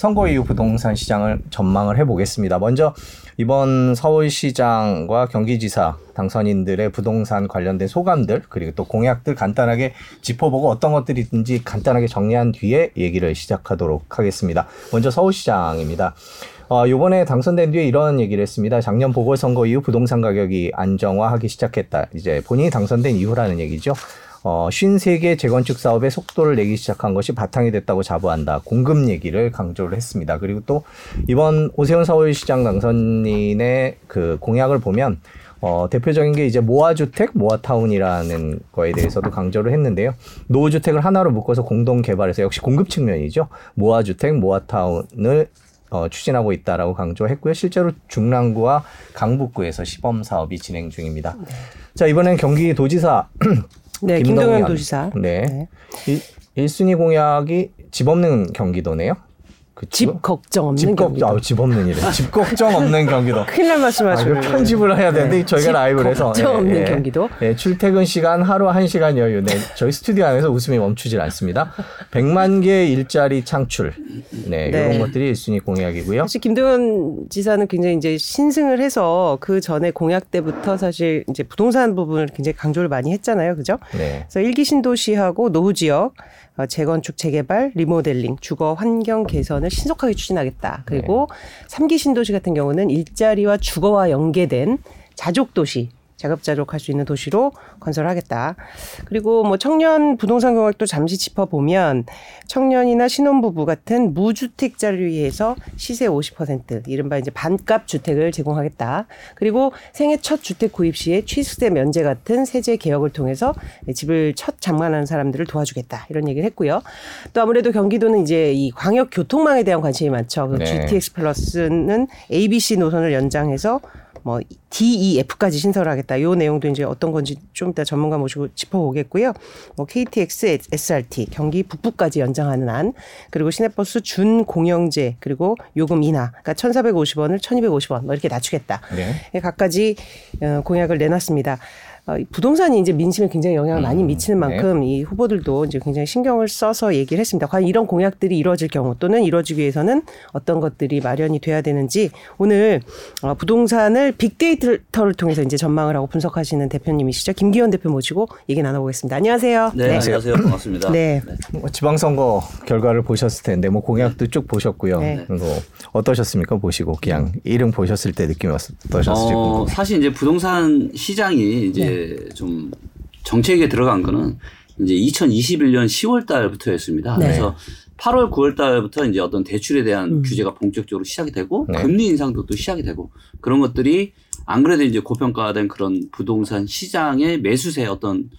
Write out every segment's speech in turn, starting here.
선거 이후 부동산 시장을 전망을 해보겠습니다. 먼저 이번 서울시장과 경기지사 당선인들의 부동산 관련된 소감들 그리고 또 공약들 간단하게 짚어보고 어떤 것들이 있는지 간단하게 정리한 뒤에 얘기를 시작하도록 하겠습니다. 먼저 서울시장입니다. 어, 요번에 당선된 뒤에 이런 얘기를 했습니다. 작년 보궐선거 이후 부동산 가격이 안정화하기 시작했다. 이제 본인이 당선된 이후라는 얘기죠. 어, 53개 재건축 사업에 속도를 내기 시작한 것이 바탕이 됐다고 자부한다. 공급 얘기를 강조를 했습니다. 그리고 또 이번 오세훈 서울시장 당선인의 그 공약을 보면 어, 대표적인 게 이제 모아주택, 모아타운이라는 거에 대해서도 강조를 했는데요. 노후주택을 하나로 묶어서 공동 개발해서 역시 공급 측면이죠. 모아주택, 모아타운을 어, 추진하고 있다라고 강조했고요. 실제로 중랑구와 강북구에서 시범 사업이 진행 중입니다. 네. 자 이번엔 경기도지사 네, 김동연 도지사. 네. 네. 일, 1순위 공약이 집 없는 경기도네요. 집 걱정 없는 집 경기도. 아, 집 없는 일에. 집 걱정 없는 경기도. 큰일 날 말씀하시고. 아, 편집을 해야 되는데 네. 저희가 라이브를 해서. 걱정 없는 예, 경기도. 예, 출퇴근 시간 하루 1시간 여유. 네, 저희 스튜디오 안에서 웃음이 멈추질 않습니다. 100만 개 일자리 창출. 네, 네. 이런 것들이 1순위 공약이고요. 사실 김동연 지사는 굉장히 이제 신승을 해서 그 전에 공약 때부터 사실 이제 부동산 부분을 굉장히 강조를 많이 했잖아요. 그죠? 네. 그래서 일기 신도시하고 노후 지역 어, 재건축, 재개발, 리모델링, 주거 환경 개선을 신속하게 추진하겠다. 그리고 삼기 신도시 같은 경우는 일자리와 주거와 연계된 자족 도시 자급자족할 수 있는 도시로 건설하겠다. 그리고 뭐 청년 부동산 공약도 잠시 짚어보면 청년이나 신혼부부 같은 무주택자를 위해서 시세 50% 이른바 이제 반값 주택을 제공하겠다. 그리고 생애 첫 주택 구입 시에 취수세 면제 같은 세제 개혁을 통해서 집을 첫 장만하는 사람들을 도와주겠다. 이런 얘기를 했고요. 또 아무래도 경기도는 이제 이 광역 교통망에 대한 관심이 많죠. 그 네. GTX 플러스는 ABC 노선을 연장해서 뭐 DEF까지 신설하겠다. 요 내용도 이제 어떤 건지 좀 이따 전문가 모시고 짚어보겠고요. 뭐 KTX, SRT, 경기 북부까지 연장하는 안, 그리고 시내버스 준 공영제, 그리고 요금 인하, 그러니까 1,450원을 1,250원 뭐 이렇게 낮추겠다. 네. 예, 각가지 어, 공약을 내놨습니다. 어, 부동산이 이제 민심에 굉장히 영향을 많이 음, 미치는 네. 만큼 네. 이 후보들도 이제 굉장히 신경을 써서 얘기를 했습니다. 과연 이런 공약들이 이루어질 경우 또는 이루어지기 위해서는 어떤 것들이 마련이 돼야 되는지 오늘 어, 부동산을 빅데이터를 통해서 이제 전망을 하고 분석하시는 대표님이시죠. 김기현 대표 모시고 얘기 나눠보겠습니다. 안녕하세요. 네, 네. 안녕하세요. 반갑습니다. 네. 네. 뭐 지방선거 결과를 보셨을 텐데 뭐 공약도 쭉 보셨고요. 네. 뭐 어떠셨습니까? 보시고 그냥 이름 보셨을 때 느낌이 어떠셨을지 어, 사실 이제 부동산 시장이 이제 좀 정책에 들어간 거는 이제 2021년 10월 달부터였습니다. 네. 그래서 8월, 9월 달부터 이제 어떤 대출에 대한 음. 규제가 본격적으로 시작이 되고 네. 금리 인상도 또 시작이 되고 그런 것들이 안 그래도 이제 고평가된 그런 부동산 시장의 매수세 어떤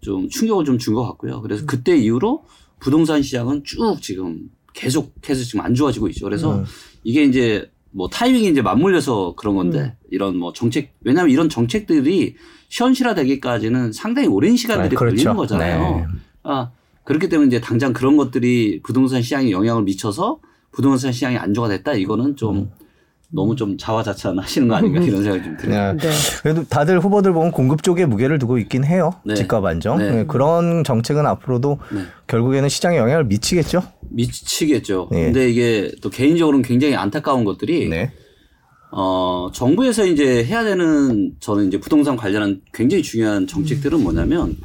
좀 충격을 좀 준 것 같고요. 그래서 그때 이후로 부동산 시장은 쭉 지금 계속해서 지금 안 좋아지고 있죠. 그래서 음. 이게 이제 뭐 타이밍이 이제 맞물려서 그런 건데 음. 이런 뭐 정책 왜냐하면 이런 정책들이 현실화되기까지는 상당히 오랜 시간들이 네, 그렇죠. 걸리는 거잖아요. 네. 아 그렇기 때문에 이제 당장 그런 것들이 부동산 시장에 영향을 미쳐서 부동산 시장이 안정화 됐다 이거는 좀 음. 너무 좀 자화자찬 하시는 거 아닌가 이런 생각이 좀 들어요. 네. 그래도 다들 후보들 보면 공급 쪽에 무게를 두고 있긴 해요. 네. 집값 안정. 네. 네. 그런 정책은 앞으로도 네. 결국에는 시장에 영향을 미치겠죠. 미치겠죠. 네. 근데 이게 또 개인적으로는 굉장히 안타까운 것들이 네. 어, 정부에서 이제 해야 되는 저는 이제 부동산 관련한 굉장히 중요한 정책들은 뭐냐면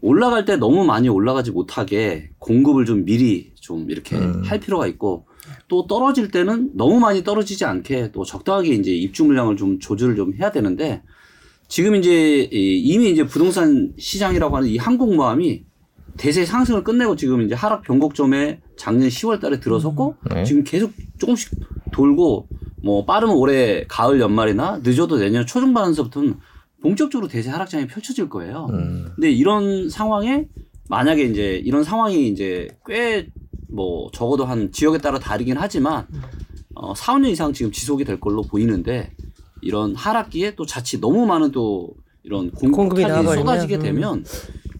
올라갈 때 너무 많이 올라가지 못하게 공급을 좀 미리 좀 이렇게 음. 할 필요가 있고 또 떨어질 때는 너무 많이 떨어지지 않게 또 적당하게 이제 입주 물량을 좀 조절을 좀 해야 되는데 지금 이제 이미 이제 부동산 시장이라고 하는 이 항공모함이 대세 상승을 끝내고 지금 이제 하락 변곡점에 작년 10월 달에 들어섰고 음. 네. 지금 계속 조금씩 돌고 뭐 빠르면 올해 가을 연말이나 늦어도 내년 초중반에서부터는 본격적으로 대세 하락장이 펼쳐질 거예요. 음. 근데 이런 상황에 만약에 이제 이런 상황이 이제 꽤 뭐 적어도 한 지역에 따라 다르긴 하지만 어 4, 5년 이상 지금 지속이 될 걸로 보이는데 이런 하락기에 또 자칫 너무 많은 또 이런 공급이 쏟아지게 음. 되면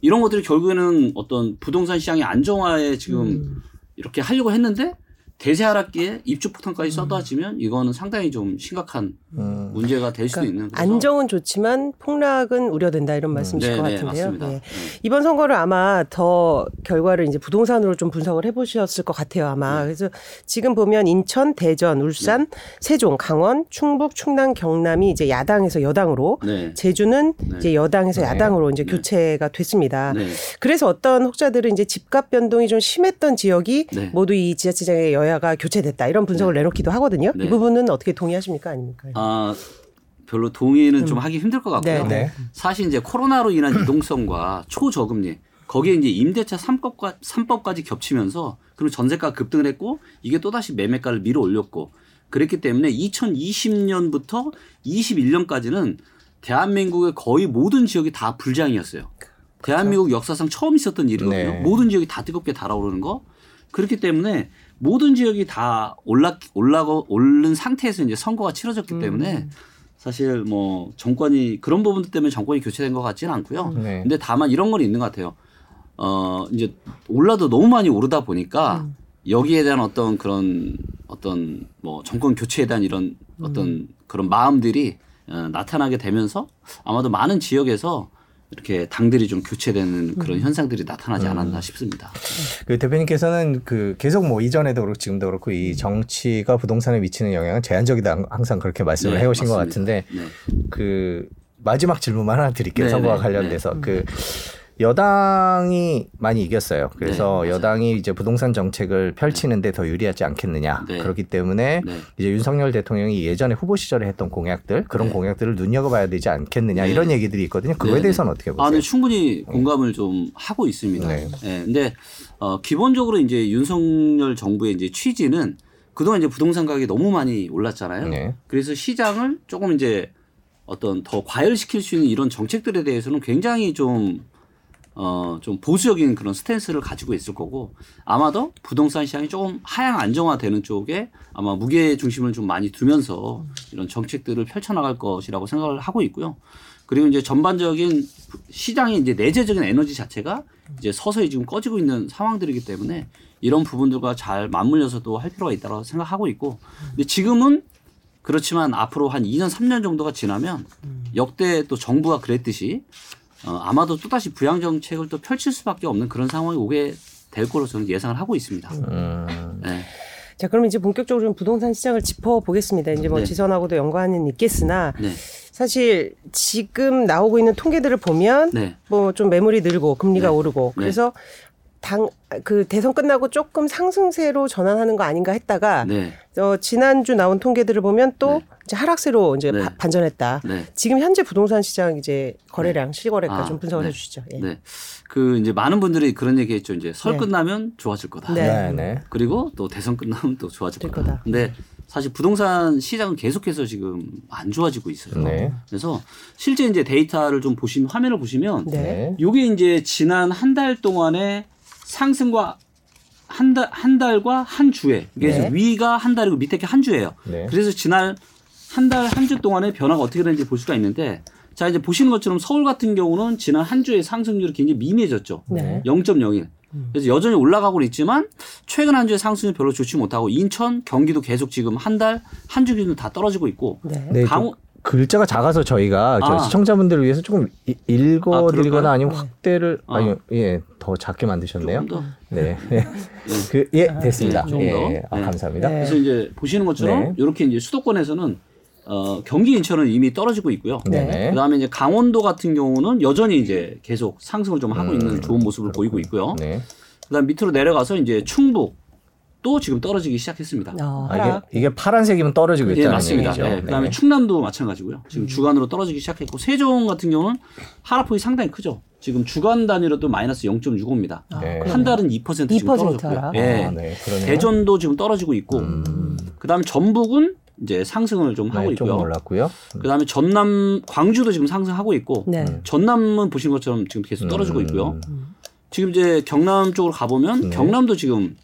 이런 것들이 결국에는 어떤 부동산 시장의 안정화에 지금 음. 이렇게 하려고 했는데 대세 하락기에 입주 폭탄까지 쏟아지면 이거는 상당히 좀 심각한 음. 음. 문제가 될 수도 그러니까 있는. 안정은 좋지만 폭락은 우려된다 이런 말씀이실 음. 것 같은데요. 네, 네. 이번 선거를 아마 더 결과를 이제 부동산으로 좀 분석을 해보셨을 것 같아요 아마. 네. 그래서 지금 보면 인천, 대전, 울산, 네. 세종, 강원, 충북, 충남, 경남이 이제 야당에서 여당으로, 네. 제주는 이제 여당에서 야당으로 이제 교체가 됐습니다. 그래서 어떤 혹자들은 이제 집값 변동이 좀 심했던 지역이 모두 이 지자체장의 여 야가 교체됐다 이런 분석을 내놓기도 하거든요. 이 부분은 어떻게 동의하십니까 아닙니까? 아 별로 동의는 음. 좀 하기 힘들 것 같고요. 네. 네. 사실 이제 코로나로 인한 유동성과 초저금리 거기에 이제 임대차 3법과 3법까지 겹치면서 그리고 전세가 급등을 했고 이게 또다시 매매가를 밀어 올렸고 그랬기 때문에 2020년부터 21년까지는 대한민국의 거의 모든 지역이 다 불장이었어요. 그렇죠. 대한민국 역사상 처음 있었던 일이거든요. 네. 모든 지역이 다 뜨겁게 달아오르는 거. 그렇기 때문에 모든 지역이 다 올라 올라고 오른 상태에서 이제 선거가 치러졌기 음. 때문에 사실 뭐 정권이 그런 부분들 때문에 정권이 교체된 것 같지는 않고요. 음. 네. 근데 다만 이런 건 있는 것 같아요. 어 이제 올라도 너무 많이 오르다 보니까 음. 여기에 대한 어떤 그런 어떤 뭐 정권 교체에 대한 이런 어떤 음. 그런 마음들이 어, 나타나게 되면서 아마도 많은 지역에서 이렇게 당들이 좀 교체되는 그런 음. 현상들이 나타나지 음. 않았나 싶습니다. 그 대표님께서는 그 계속 뭐 이전에도 그렇고 지금도 그렇고 이 정치가 부동산에 미치는 영향은 제한적이다 항상 그렇게 말씀을 네, 해오신 맞습니다. 것 같은데 네. 그 마지막 질문만 하나 드릴게요. 네, 선거와 네, 관련돼서 네. 그 여당이 많이 이겼어요. 그래서 네, 여당이 이제 부동산 정책을 펼치는데 더 유리하지 않겠느냐. 네. 그렇기 때문에 네. 이제 윤석열 대통령이 예전에 후보 시절에 했던 공약들 그런 네. 공약들을 눈여겨봐야 되지 않겠느냐 네. 이런 얘기들이 있거든요. 그거에 네, 대해서는 어떻게 보세요? 아, 네, 충분히 공감을 좀 하고 있습니다. 네. 네. 근데 어, 기본적으로 이제 윤석열 정부의 이제 취지는 그동안 이제 부동산 가격이 너무 많이 올랐잖아요. 그래서 시장을 조금 이제 어떤 더 과열시킬 수 있는 이런 정책들에 대해서는 굉장히 좀 어, 좀 보수적인 그런 스탠스를 가지고 있을 거고 아마도 부동산 시장이 조금 하향 안정화되는 쪽에 아마 무게 중심을 좀 많이 두면서 이런 정책들을 펼쳐나갈 것이라고 생각을 하고 있고요. 그리고 이제 전반적인 시장의 이제 내재적인 에너지 자체가 이제 서서히 지금 꺼지고 있는 상황들이기 때문에 이런 부분들과 잘 맞물려서도 할 필요가 있다고 생각하고 있고 근데 지금은 그렇지만 앞으로 한 2년 3년 정도가 지나면 역대 또 정부가 그랬듯이 어, 아마도 또다시 부양 정책을 또 펼칠 수밖에 없는 그런 상황이 오게 될 거로 저는 예상을 하고 있습니다. 음. 네. 자, 그럼 이제 본격적으로 좀 부동산 시장을 짚어보겠습니다. 이제 뭐 네. 지선하고도 연관은 있겠으나 네. 사실 지금 나오고 있는 통계들을 보면 네. 뭐좀 매물이 늘고 금리가 네. 오르고 네. 그래서 당 그 대선 끝나고 조금 상승세로 전환하는 거 아닌가 했다가 네. 어, 지난주 나온 통계들을 보면 또 네. 이제 하락세로 이제 네. 반전했다. 네. 지금 현재 부동산 시장 이제 거래량 실거래가 아, 좀 분석을 해주시죠. 예. 네. 그 이제 많은 분들이 그런 얘기했죠. 이제 설 끝나면 좋아질 거다. 네. 그리고 또 대선 끝나면 또 좋아질 거다. 거다. 근데 사실 부동산 시장은 계속해서 지금 안 좋아지고 있어요. 네. 그래서 실제 이제 데이터를 좀 보시면 화면을 보시면 네. 이게 이제 지난 한 달 동안에 상승과 한 달, 한 달과 한 주에. 그래서 네. 위가 한 달이고 밑에 게 한 주예요. 네. 그래서 지난 한 달, 한 주 동안의 변화가 어떻게 되는지 볼 수가 있는데 자, 이제 보시는 것처럼 서울 같은 경우는 지난 한 주의 상승률이 굉장히 미미해졌죠. 네. 0.01. 그래서 여전히 올라가고 있지만 최근 한 주의 상승이 별로 좋지 못하고 인천, 경기도 계속 지금 한 달, 한 주 기준 다 떨어지고 있고 네. 강원 글자가 작아서 저희가 아. 시청자분들을 위해서 조금 읽어드리거나 아, 아니면 확대를 아. 아니 예 더 작게 만드셨네요. 네, 네. 그, 예 됐습니다. 네, 예, 아, 네. 감사합니다. 그래서 이제 보시는 것처럼 네. 이렇게 이제 수도권에서는 어, 경기 인천은 이미 떨어지고 있고요. 네. 그다음에 이제 강원도 같은 경우는 여전히 이제 계속 상승을 좀 하고 음, 있는 좋은 모습을 그렇구나. 보이고 있고요. 네. 그다음 밑으로 내려가서 이제 충북 또 지금 떨어지기 시작했습니다. 아, 이게, 이게 파란색이면 떨어지고 있다는 예, 맞습니다. 얘기죠. 네, 그다음에 네. 충남도 마찬가지고요. 지금 음. 주간으로 떨어지기 시작했고 세종 같은 경우는 하락폭이 상당히 크죠. 지금 주간 단위로도 마이너스 0.65입니다. 아, 네. 한 달은 2% 지금 2% 떨어졌고요. 예. 아, 네. 대전도 지금 떨어지고 있고 음. 그다음에 전북은 이제 상승을 좀 하고 네, 있고요. 좀 올랐고요. 음. 그다음에 전남 광주도 지금 상승하고 있고 네. 전남은 보신 것처럼 지금 계속 떨어지고 음. 있고요. 음. 지금 이제 경남 쪽으로 가보면 네. 경남도 지금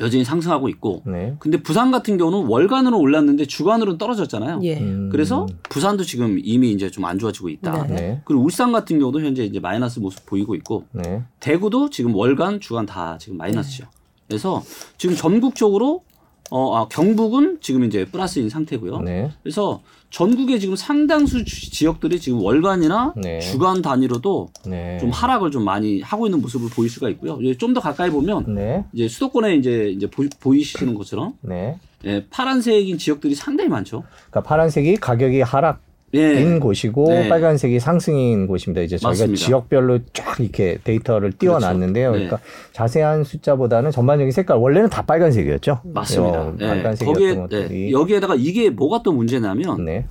여전히 상승하고 있고 네. 근데 부산 같은 경우는 월간으로 올랐는데 주간으로는 떨어졌잖아요. 예. 음. 그래서 부산도 지금 이미 이제 좀 안 좋아지고 있다. 네. 네. 그리고 울산 같은 경우도 현재 이제 마이너스 모습 보이고 있고 네. 대구도 지금 월간 주간 다 지금 마이너스죠. 네. 그래서 지금 전국적으로 어, 아, 경북은 지금 이제 플러스인 상태고요. 네. 그래서 전국에 지금 상당수 지역들이 지금 월간이나 네. 주간 단위로도 네. 좀 하락을 좀 많이 하고 있는 모습을 보일 수가 있고요. 좀 더 가까이 보면 네. 이제 수도권에 이제 이제 보, 이시는 것처럼 네. 예, 파란색인 지역들이 상당히 많죠. 그러니까 파란색이 가격이 하락 인 예. 곳이고 네. 빨간색이 상승인 곳입니다. 이제 저희가 맞습니다. 지역별로 쫙 이렇게 데이터를 띄워놨는데요. 그렇죠. 그러니까 자세한 숫자보다는 전반적인 색깔 원래는 다 빨간색이었죠. 맞습니다. 어, 네. 거기에 네. 여기에다가 이게 뭐가 또 문제냐면 네.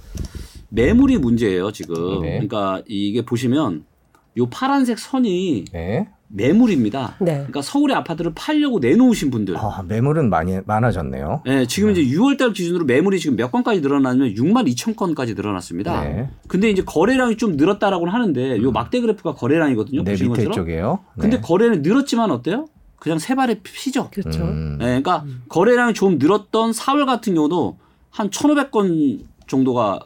매물이 문제예요 지금. 네. 그러니까 이게 보시면 요 파란색 선이 네. 매물입니다. 네. 그러니까 서울의 아파트를 팔려고 내놓으신 분들. 아, 매물은 많이 많아졌네요. 네, 지금 네. 이제 6월달 기준으로 매물이 지금 몇 건까지 늘어나면 6만 2천 건까지 늘어났습니다. 네. 근데 이제 거래량이 좀 늘었다라고는 하는데 요 음. 막대 그래프가 거래량이거든요. 네, 밑에 것처럼. 쪽이에요. 네. 근데 거래는 늘었지만 어때요? 그냥 세 발의 피죠. 그렇죠. 음. 네, 그러니까 음. 거래량이 좀 늘었던 4월 같은 경우도 한 1,500건 정도가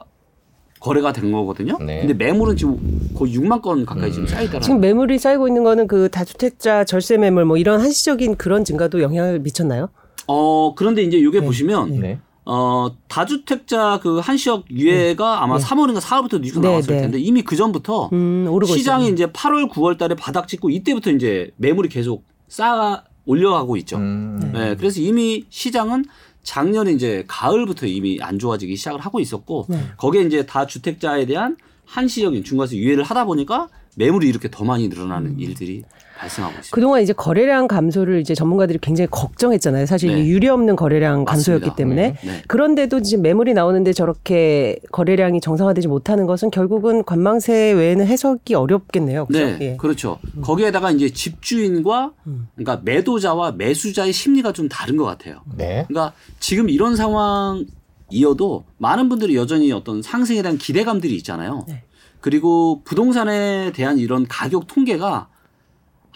거래가 된 거거든요. 네. 근데 매물은 지금 거의 6만 건 가까이 음. 지금 쌓이더라고요. 지금 매물이 쌓이고 있는 거는 그 다주택자 절세 매물 뭐 이런 한시적인 그런 증가도 영향을 미쳤나요? 어 그런데 이제 이게 네. 보시면 네. 어 다주택자 그 한시적 유예가 네. 아마 네. 3월인가 4월부터 뉴스 네, 나왔을 네. 텐데 이미 그 전부터 음, 시장이 있어요. 이제 8월 9월달에 바닥 찍고 이때부터 이제 매물이 계속 쌓아 올려가고 있죠. 음. 네. 그래서 이미 시장은 작년에 이제 가을부터 이미 안 좋아지기 시작을 하고 있었고 네. 거기에 이제 다 주택자에 대한 한시적인 중과세 유예를 하다 보니까 매물이 이렇게 더 많이 늘어나는 음. 일들이 발생하고 있습니다. 그동안 이제 거래량 감소를 이제 전문가들이 굉장히 걱정했잖아요. 사실 네. 유례 없는 거래량 감소였기 맞습니다. 때문에 네. 네. 그런데도 지금 매물이 나오는데 저렇게 거래량이 정상화되지 못하는 것은 결국은 관망세 외에는 해석이 어렵겠네요. 그렇죠? 네, 예. 그렇죠. 음. 거기에다가 이제 집주인과 음. 그러니까 매도자와 매수자의 심리가 좀 다른 것 같아요. 네. 그러니까 지금 이런 상황 이어도 많은 분들이 여전히 어떤 상승에 대한 기대감들이 있잖아요. 네. 그리고 부동산에 대한 이런 가격 통계가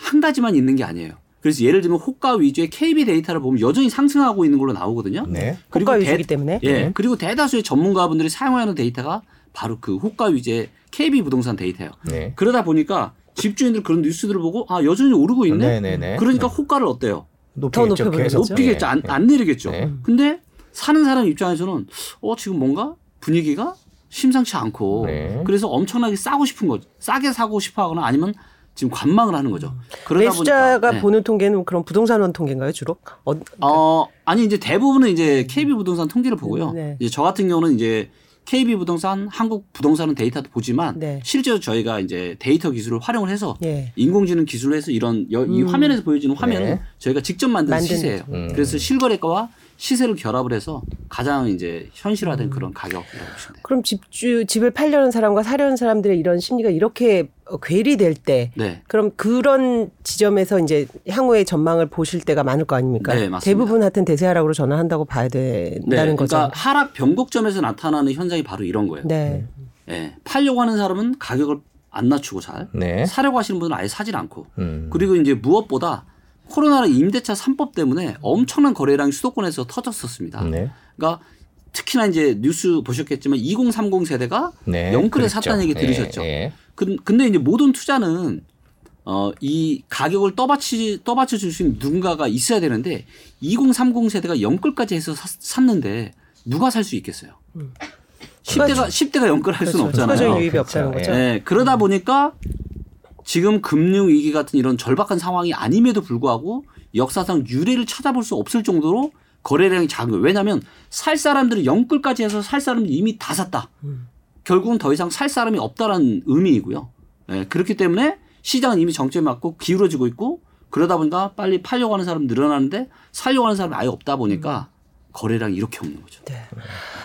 한 가지만 있는 게 아니에요. 그래서 예를 들면 호가 위주의 KB 데이터를 보면 여전히 상승하고 있는 걸로 나오거든요. 네. 그리고 호가 위주기 때문에. 예. 네. 그리고 대다수의 전문가분들이 사용하는 데이터가 바로 그 호가 위주의 KB 부동산 데이터예요. 네. 그러다 보니까 집주인들 그런 뉴스들을 보고 아 여전히 오르고 있네. 네네네. 네, 네. 그러니까 네. 호가를 어때요? 높이겠죠. 높이겠죠. 안, 안 내리겠죠. 네. 근데 사는 사람 입장에서는 어 지금 뭔가 분위기가 심상치 않고 네. 그래서 엄청나게 싸고 싶은 거죠. 싸게 사고 싶어 하거나 아니면 지금 관망을 하는 거죠. 그러다 매수자가 보니까, 네. 보는 통계는 그런 부동산원 통계인가요, 주로? 어, 어 아니 이제 대부분은 이제 KB 부동산 통계를 보고요. 네. 이제 저 같은 경우는 이제 KB 부동산, 한국 부동산은 데이터도 보지만 네. 실제로 저희가 이제 데이터 기술을 활용을 해서 네. 인공지능 기술을 해서 이런 여, 이 음. 화면에서 보여지는 화면은 네. 저희가 직접 만든 시세예요. 음. 그래서 실거래가와 시세를 결합을 해서 가장 이제 현실화된 음. 그런 가격이라고 보시면 돼요. 그럼 집주 집을 팔려는 사람과 사려는 사람들의 이런 심리가 이렇게 괴리될 때, 네. 그럼 그런 지점에서 이제 향후의 전망을 보실 때가 많을 거 아닙니까? 네, 맞습니다. 대부분 하여튼 대세 하락으로 전환한다고 봐야 된다는 네, 거죠. 그러니까 하락 변곡점에서 나타나는 현상이 바로 이런 거예요. 네. 네. 팔려고 하는 사람은 가격을 안 낮추고 잘, 네. 사려고 하시는 분은 아예 사질 않고, 음. 그리고 이제 무엇보다 코로나 임대차 3법 때문에 엄청난 거래량이 수도권에서 터졌었습니다. 네. 그러니까 특히나 이제 뉴스 보셨겠지만 2030 세대가 네, 영끌에 그렇죠. 샀다는 얘기 들으셨죠. 예, 예. 근데 이제 모든 투자는 어, 이 가격을 떠받치, 떠받쳐 줄 수 있는 누군가가 있어야 되는데 2030 세대가 영끌까지 해서 사, 샀는데 누가 살 수 있겠어요? 음. 10대가, 10대가 영끌할 그렇죠. 수는 없잖아요. 추가적인 유입이 없다는 거죠. 네, 그러다 보니까 지금 금융 위기 같은 이런 절박한 상황이 아님에도 불구하고 역사상 유례를 찾아볼 수 없을 정도로 거래량이 작은 거예요. 왜냐하면 살 사람들은 영끌까지 해서 살 사람들이 이미 다 샀다. 음. 결국은 더 이상 살 사람이 없다라는 의미이고요. 네, 그렇기 때문에 시장은 이미 정점에 맞고 기울어지고 있고 그러다 보니까 빨리 팔려고 하는 사람 늘어나는데 살려고 하는 사람이 아예 없다 보니까 거래량이 이렇게 없는 거죠. 네.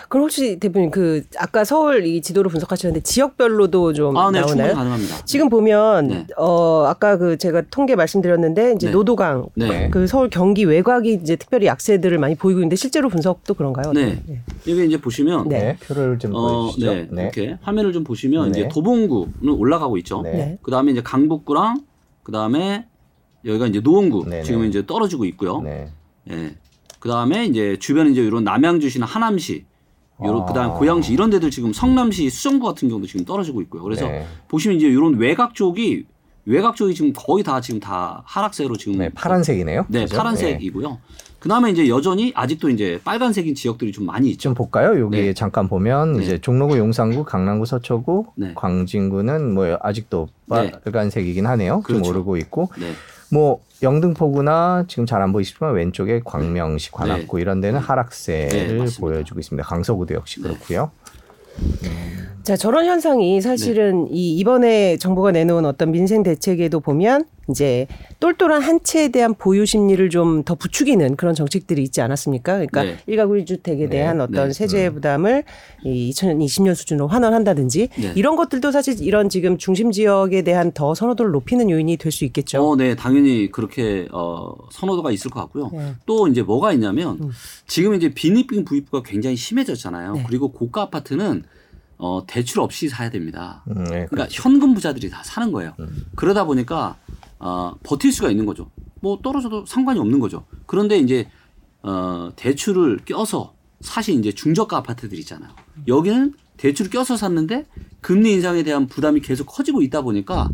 그럼 혹시 대표님 그 아까 서울 이 지도를 분석하셨는데 지역별로도 좀 아, 네, 나오나요? 가능합니다. 지금 보면 네. 어 아까 그 제가 통계 말씀드렸는데 이제 네. 노도강 네. 그 서울 경기 외곽이 이제 특별히 약세들을 많이 보이고 있는데 실제로 분석도 그런가요? 네. 네. 여기 이제 보시면 네. 표를 좀 어, 보여주시죠. 네. 네. 이렇게 화면을 좀 보시면 이제 도봉구는 올라가고 있죠. 그다음에 이제 강북구랑 그다음에 여기가 이제 노원구 지금 이제 떨어지고 있고요. 네. 예. 그다음에 이제 주변에 이제 이런 남양주시나 하남시 요런 아. 그다음 고양시 이런 데들 지금 성남시 수정구 같은 경우도 지금 떨어지고 있고요. 그래서 네. 보시면 이제 이런 외곽 쪽이 외곽 쪽이 지금 거의 다 지금 다 하락세로 지금 네, 파란색이네요. 네, 그죠? 파란색이고요. 네. 그다음에 이제 여전히 아직도 이제 빨간색인 지역들이 좀 많이 있죠. 좀 볼까요? 여기 네. 잠깐 보면 네. 이제 종로구, 용산구, 강남구, 서초구, 네. 광진구는 뭐 아직도 네. 빨간색이긴 하네요. 그렇죠. 좀 오르고 있고. 네. 뭐 영등포구나 지금 잘 안 보이시지만 왼쪽에 광명시, 관악구 이런 데는 하락세를 보여주고 있습니다. 강서구도 역시 그렇고요. 자, 저런 현상이 사실은 네. 이 이번에 정부가 내놓은 어떤 민생 대책에도 보면 이제 똘똘한 한 채에 대한 보유 심리를 좀 더 부추기는 그런 정책들이 있지 않았습니까? 그러니까 네. 일가구 일주택에 네. 대한 네. 어떤 네. 세제 음. 부담을 이 2020년 수준으로 환원한다든지 네. 이런 것들도 사실 이런 지금 중심 지역에 대한 더 선호도를 높이는 요인이 될 수 있겠죠. 어, 네, 당연히 그렇게 어, 선호도가 있을 것 같고요. 또 이제 뭐가 있냐면 음. 지금 이제 빈입빈 부입부가 굉장히 심해졌잖아요. 그리고 고가 아파트는 어, 대출 없이 사야 됩니다. 음, 네, 그러니까 그렇죠. 현금 부자들이 다 사는 거예요. 음. 그러다 보니까 어, 버틸 수가 있는 거죠. 뭐 떨어져도 상관이 없는 거죠. 그런데 이제 어, 대출을 껴서 사실 이제 중저가 아파트들 있잖아요. 여기는 대출을 껴서 샀는데 금리 인상에 대한 부담이 계속 커지고 있다 보니까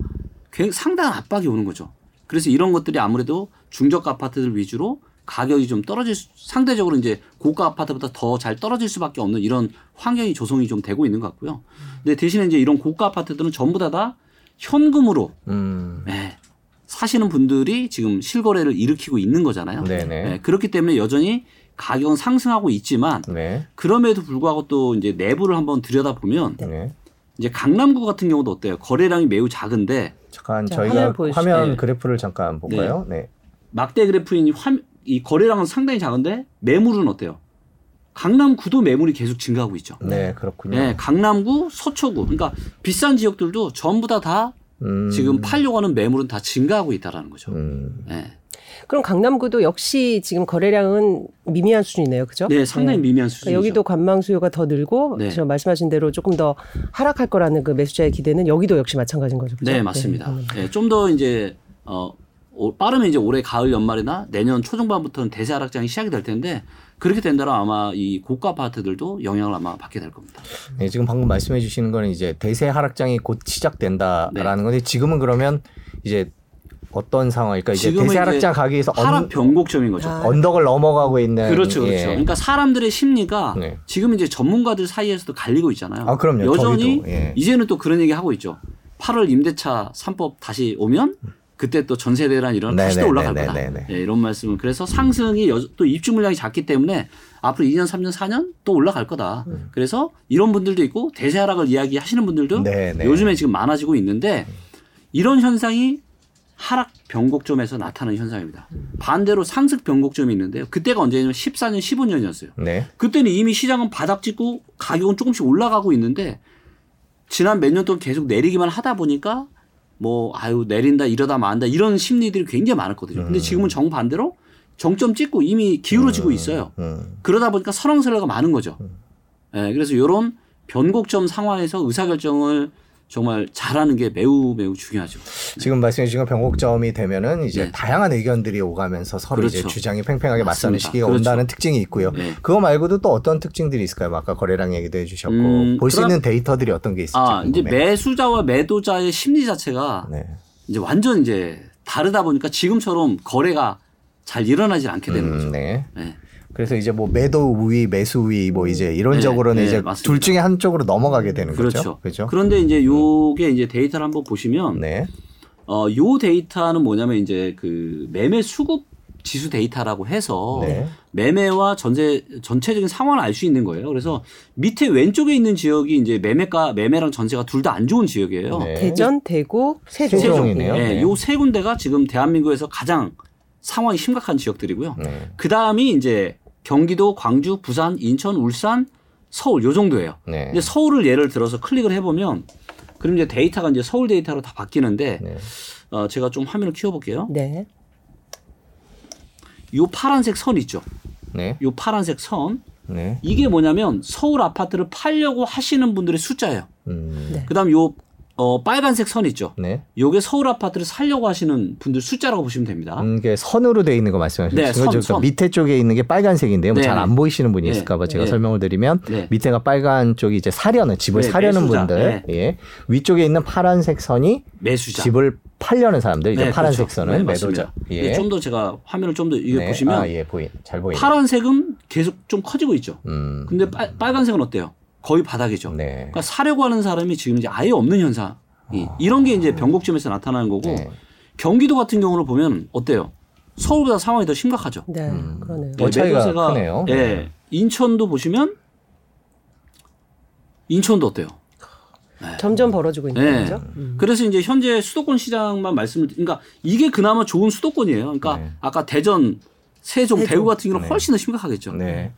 상당한 압박이 오는 거죠. 그래서 이런 것들이 아무래도 중저가 아파트들 위주로 가격이 좀 떨어질 수, 상대적으로 이제 고가 아파트보다 더 잘 떨어질 수밖에 없는 이런 환경이 조성이 좀 되고 있는 것 같고요. 근데 대신에 이제 이런 고가 아파트들은 전부 다 다 현금으로 음. 네, 사시는 분들이 지금 실거래를 일으키고 있는 거잖아요. 네, 그렇기 때문에 여전히 가격은 상승하고 있지만 네. 그럼에도 불구하고 또 이제 내부를 한번 들여다 보면 네. 이제 강남구 같은 경우도 어때요? 거래량이 매우 작은데 잠깐 저희가 화면 그래프를 잠깐 볼까요? 네. 막대 그래프인 화 이 거래량은 상당히 작은데 매물은 어때요? 강남구도 매물이 계속 증가하고 있죠. 네, 그렇군요. 네, 강남구, 서초구, 그러니까 비싼 지역들도 전부 다다 음. 지금 팔려고 하는 매물은 다 증가하고 있다라는 거죠. 음. 네. 그럼 강남구도 역시 지금 거래량은 미미한 수준이네요, 그죠? 네, 상당히 네. 미미한 수준. 그러니까 여기도 관망 수요가 더 늘고, 네. 지금 말씀하신 대로 조금 더 하락할 거라는 그 매수자의 기대는 여기도 역시 마찬가지인 거죠. 그죠? 네, 맞습니다. 네, 네 좀더 이제 어 빠르면 이제 올해 가을 연말이나 내년 초중반부터는 대세 하락장이 시작이 될 텐데 그렇게 된다면 아마 이 고가 아파트들도 영향을 아마 받게 될 겁니다. 네, 지금 방금 말씀해 주시는 거는 이제 대세 하락장이 곧 시작된다라는 네. 건데 지금은 그러면 이제 어떤 상황일까? 이제 대세 하락장 가기 위해서 하락 변곡점인 거죠. 아. 언덕을 넘어가고 있는 그렇죠, 그렇죠. 예. 그러니까 사람들의 심리가 네. 지금 이제 전문가들 사이에서도 갈리고 있잖아요. 아, 그럼요. 여전히 예. 이제는 또 그런 얘기 하고 있죠. 8월 임대차 3법 다시 오면 그때 또 전세 대란 이런 다시 또 올라갈 거다. 네, 이런 말씀은 그래서 상승이 여, 또 입주 물량이 작기 때문에 앞으로 2년, 3년, 4년 또 올라갈 거다. 음. 그래서 이런 분들도 있고 대세 하락을 이야기하시는 분들도 네네. 요즘에 지금 많아지고 있는데 이런 현상이 하락 변곡점에서 나타나는 현상입니다. 반대로 상승 변곡점이 있는데요. 그때가 언제냐면 14년, 15년이었어요. 네. 그때는 이미 시장은 바닥 찍고 가격은 조금씩 올라가고 있는데 지난 몇 년 동안 계속 내리기만 하다 보니까 뭐 아유 내린다 이러다 만다 이런 심리들이 굉장히 많았거든요. 근데 음. 지금은 정반대로 정점 찍고 이미 기울어지고 음. 있어요. 음. 그러다 보니까 설왕설래가 많은 거죠. 예, 네, 그래서 이런 변곡점 상황에서 의사결정을 정말 잘하는 게 매우 매우 중요하죠. 지금 말씀해 주신 변곡점이 되면은 이제 네. 다양한 의견들이 오가면서 서로 그렇죠. 이제 주장이 팽팽하게 맞습니다. 맞서는 시기가 그렇죠. 온다는 특징이 있고요. 네. 그거 말고도 또 어떤 특징들이 있을까요? 뭐 아까 거래량 얘기도 해주셨고 음, 볼수 있는 데이터들이 어떤 게 있을지 아, 궁금해요. 이제 매수자와 매도자의 심리 자체가 네. 이제 완전 이제 다르다 보니까 지금처럼 거래가 잘 일어나질 않게 되는 음, 거죠. 네. 네. 그래서 이제 뭐 매도 우위, 매수 우위 뭐 이제 이런적으로는 네, 네, 이제 맞습니다. 둘 중에 한쪽으로 넘어가게 되는 그렇죠. 거죠. 그렇죠. 그런데 이제 요게 이제 데이터를 한번 보시면 네. 어, 요 데이터는 뭐냐면 이제 그 매매 수급 지수 데이터라고 해서 네. 매매와 전세 전체적인 상황을 알 수 있는 거예요. 그래서 밑에 왼쪽에 있는 지역이 이제 매매가 매매랑 전세가 둘 다 안 좋은 지역이에요. 네. 대전, 대구, 세종. 세종이네요. 네. 요세 군데가 지금 대한민국에서 가장 상황이 심각한 지역들이고요. 네. 그 다음이 이제 경기도, 광주, 부산, 인천, 울산, 서울 요 정도예요. 네. 근데 서울을 예를 들어서 클릭을 해보면 그럼 이제 데이터가 이제 서울 데이터로 다 바뀌는데 네. 어, 제가 좀 화면을 키워볼게요. 네. 요 파란색 선 있죠. 네. 요 파란색 선. 네. 이게 뭐냐면 서울 아파트를 팔려고 하시는 분들의 숫자예요. 음. 네. 그다음 요 어, 빨간색 선 있죠. 네. 요게 서울 아파트를 살려고 하시는 분들 숫자라고 보시면 됩니다. 음, 게 선으로 돼 있는 거 말씀하시는 네, 거죠? 그러니까 밑에 쪽에 있는 게 빨간색인데요. 뭐 네. 잘안 보이시는 분이 네. 있을까 봐 제가 네. 설명을 드리면 네. 밑에가 빨간 쪽이 이제 사려는 집을 네, 사려는 매수자. 분들. 예. 위쪽에 있는 파란색 선이 매수자. 집을 팔려는 사람들 이제 파란색 그렇죠. 선은 매도자. 예. 좀더 제가 화면을 좀 더 이게 보시면 아, 예, 보이. 잘 보이네. 파란색은 계속 좀 커지고 있죠. 음. 근데 빨, 빨간색은 어때요? 거의 바닥이죠. 그러니까 사려고 하는 사람이 지금 이제 아예 없는 현상. 아. 이런 게 이제 변곡점에서 나타나는 거고 네. 경기도 같은 경우를 보면 어때요? 서울보다 상황이 더 심각하죠. 네, 음. 그러네요. 네, 차이가 크네요. 예, 네. 인천도 보시면 인천도 어때요? 네. 점점 벌어지고 있는 네. 거죠. 음. 그래서 이제 현재 수도권 시장만 말씀을 그러니까 이게 그나마 좋은 수도권이에요. 그러니까 네. 아까 대전 세종, 세종. 대구 같은 경우는 네. 훨씬 더 심각하겠죠. 네.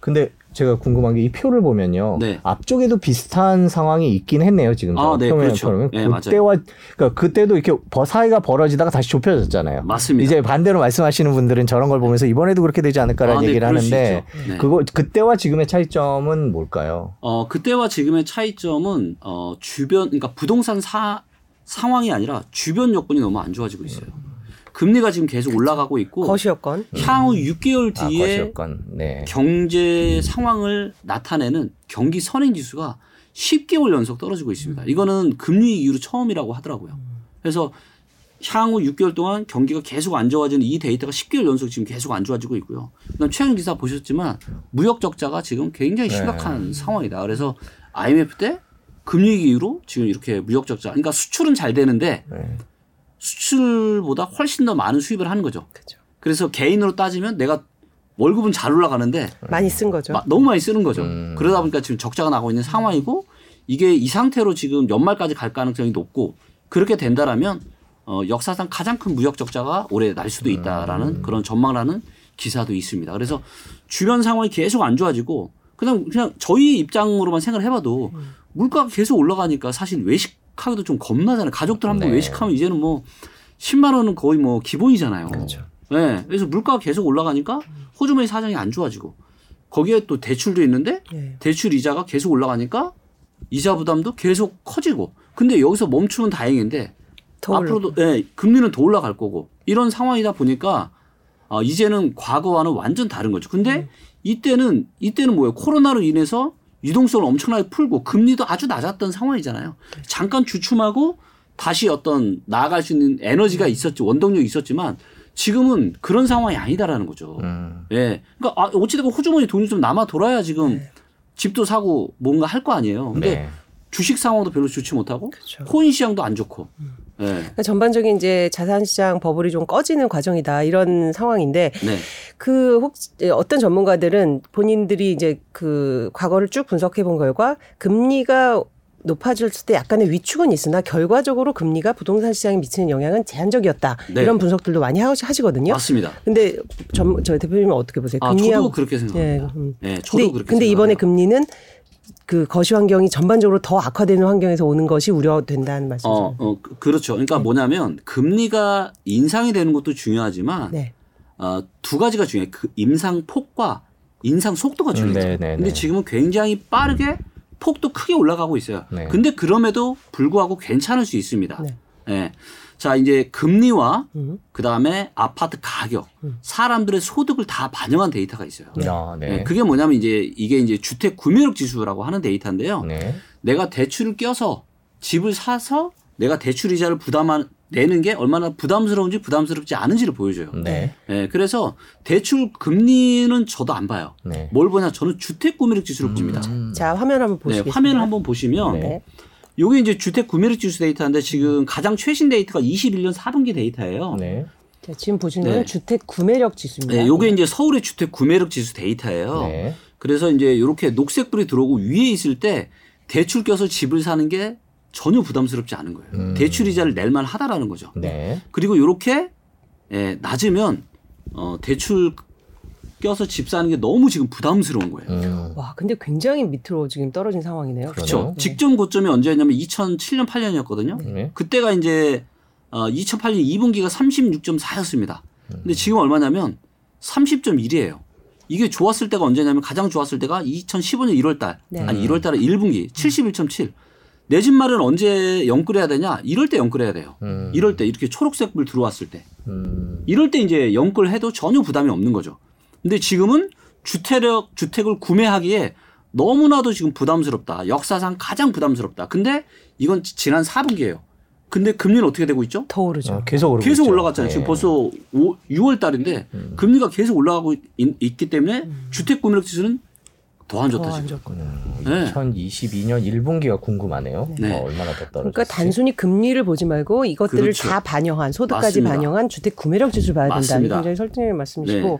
근데 제가 궁금한 게 이 표를 보면요. 네. 앞쪽에도 비슷한 상황이 있긴 했네요. 지금 아, 네. 그렇죠. 네, 그때와 그러니까 그때도 이렇게 사이가 벌어지다가 다시 좁혀졌잖아요. 맞습니다. 이제 반대로 말씀하시는 분들은 저런 걸 보면서 이번에도 그렇게 되지 않을까라는 아, 네, 얘기를 하는데 네. 그거 그때와 지금의 차이점은 뭘까요? 어, 그때와 지금의 차이점은 어, 주변 그러니까 부동산 사 상황이 아니라 주변 여건이 너무 안 좋아지고 있어요. 금리가 지금 계속 올라가고 있고 거시여건 향후 6개월 아, 뒤에 아, 네. 경제 상황을 나타내는 경기 선행 지수가 10개월 연속 떨어지고 있습니다. 이거는 금리 이후로 처음이라고 하더라고요. 그래서 향후 6개월 동안 경기가 계속 안 좋아지는 이 데이터가 10개월 연속 지금 계속 안 좋아지고 있고요. 그다음 최근 기사 보셨지만 무역 적자가 지금 굉장히 네. 심각한 네. 상황이다. 그래서 IMF 때 금리 이후로 지금 이렇게 무역 적자. 그러니까 수출은 잘 되는데 네. 수출보다 훨씬 더 많은 수입을 하는 거죠. 그렇죠. 그래서 개인으로 따지면 내가 월급은 잘 올라가는데 많이 쓴 거죠. 마, 너무 많이 쓰는 거죠. 음. 그러다 보니까 지금 적자가 나고 있는 상황이고 이게 이 상태로 지금 연말까지 갈 가능성이 높고 그렇게 된다라면 어, 역사상 가장 큰 무역 적자가 올해 날 수도 있다라는 음. 그런 전망하는 기사도 있습니다. 그래서 주변 상황이 계속 안 좋아지고 그냥 그냥 저희 입장으로만 생각을 해봐도 음. 물가가 계속 올라가니까 사실 외식 하기도 좀 겁나잖아요. 가족들 한번 네. 외식하면 이제는 뭐 10만 원은 거의 뭐 기본이잖아요. 그렇죠. 네. 그래서 물가가 계속 올라가니까 호주머니 사정이 안 좋아지고 거기에 또 대출도 있는데 네. 대출 이자가 계속 올라가니까 이자 부담도 계속 커지고 근데 여기서 멈추면 다행인데 앞으로도 네, 금리는 더 올라갈 거고 이런 상황이다 보니까 어, 이제는 과거와는 완전 다른 거죠. 근데 음. 이때는 이때는 뭐예요? 코로나로 인해서 유동성을 엄청나게 풀고 금리도 아주 낮았던 상황이잖아요. 잠깐 주춤하고 다시 어떤 나아갈 수 있는 에너지가 있었지 원동력이 있었지만 지금은 그런 상황이 아니다라는 거죠. 음. 예. 그러니까 아, 어찌되건 호주머니 돈이 좀 남아 돌아야 지금 네. 집도 사고 뭔가 할 거 아니에요. 근데 네. 주식 상황도 별로 좋지 못하고 그렇죠. 코인 시장도 안 좋고 음. 네. 그러니까 전반적인 이제 자산시장 버블이 좀 꺼지는 과정이다 이런 상황인데 네. 그 혹시 어떤 전문가들은 본인들이 이제 그 과거를 쭉 분석해 본 결과 금리가 높아졌을 때 약간의 위축은 있으나 결과적으로 금리가 부동산 시장에 미치는 영향은 제한적이었다. 네. 이런 분석들도 많이 하시거든요. 맞습니다. 근데 저, 저 대표님은 어떻게 보세요? 아, 저도 그렇게 생각합니다. 네, 음. 네 저도 근데, 그렇게 근데 이번에 금리는 그 거시 환경이 전반적으로 더 악화되는 환경에서 오는 것이 우려된다는 말씀이죠. 어, 어 그, 그렇죠. 그러니까 네. 뭐냐면 금리가 인상이 되는 것도 중요하지만 네. 어, 두 가지가 중요해. 그 임상 폭과 인상 속도가 중요해요. 음, 네, 네, 근데 네. 지금은 굉장히 빠르게 폭도 크게 올라가고 있어요. 네. 근데 그럼에도 불구하고 괜찮을 수 있습니다. 네. 네. 자, 이제 금리와 음. 그다음에 아파트 가격, 음. 사람들의 소득을 다 반영한 데이터가 있어요. 아, 네. 네. 그게 뭐냐면 이제 이게 이제 주택 구매력 지수라고 하는 데이터인데요. 네. 내가 대출을 껴서 집을 사서 내가 대출 이자를 부담한 내는 게 얼마나 부담스러운지 부담스럽지 않은지를 보여줘요. 네. 네. 그래서 대출 금리는 저도 안 봐요. 네. 뭘 보냐? 저는 주택 구매력 지수를 음. 봅니다. 자, 화면 한번 보시겠습니다. 네, 화면을 한번 보시면 네. 요게 이제 주택 구매력 지수 데이터인데 지금 가장 최신 데이터가 21년 4분기 데이터예요. 네. 자, 지금 보시는 네. 주택 구매력 지수입니다. 네, 요게 이제 서울의 주택 구매력 지수 데이터예요. 네. 그래서 이제 이렇게 녹색불이 들어오고 위에 있을 때 대출 껴서 집을 사는 게 전혀 부담스럽지 않은 거예요. 음. 대출 이자를 낼 만 하다라는 거죠. 네. 그리고 이렇게 예, 낮으면 어, 대출 껴서 집 사는 게 너무 지금 부담스러운 거예요. 음. 와, 근데 굉장히 밑으로 지금 떨어진 상황이네요. 그렇죠. 네. 직전 고점이 언제였냐면 2007년 8년이었거든요. 네. 그때가 이제 어, 2008년 2분기가 36.4였습니다. 근데 지금 얼마냐면 30.1이에요. 이게 좋았을 때가 언제냐면 가장 좋았을 때가 2015년 1월 달. 네. 아니 1월 달에 1분기 71.7. 내 집 마련 언제 영끌해야 되냐? 이럴 때 영끌해야 돼요. 음. 이럴 때 이렇게 초록색 불 들어왔을 때. 음. 이럴 때 이제 영끌해도 전혀 부담이 없는 거죠. 근데 지금은 주택 주택을 구매하기에 너무나도 지금 부담스럽다. 역사상 가장 부담스럽다. 근데 이건 지난 4분기예요. 근데 금리는 어떻게 되고 있죠? 더 오르죠. 어, 계속 오르고 계속 있죠. 올라갔잖아요. 네. 지금 벌써 5, 6월 달인데 음. 금리가 계속 올라가고 있, 기 때문에 음. 주택 구매력 지수는 더 안 좋다 지금. 네. 2022년 1분기가 궁금하네요. 네. 어, 얼마나 더 떨어졌지? 그러니까 단순히 금리를 보지 말고 이것들을 그렇죠. 다 반영한 소득까지 맞습니다. 반영한 주택 구매력 지수를 봐야 된다. 굉장히 설득의 말씀이시고. 네.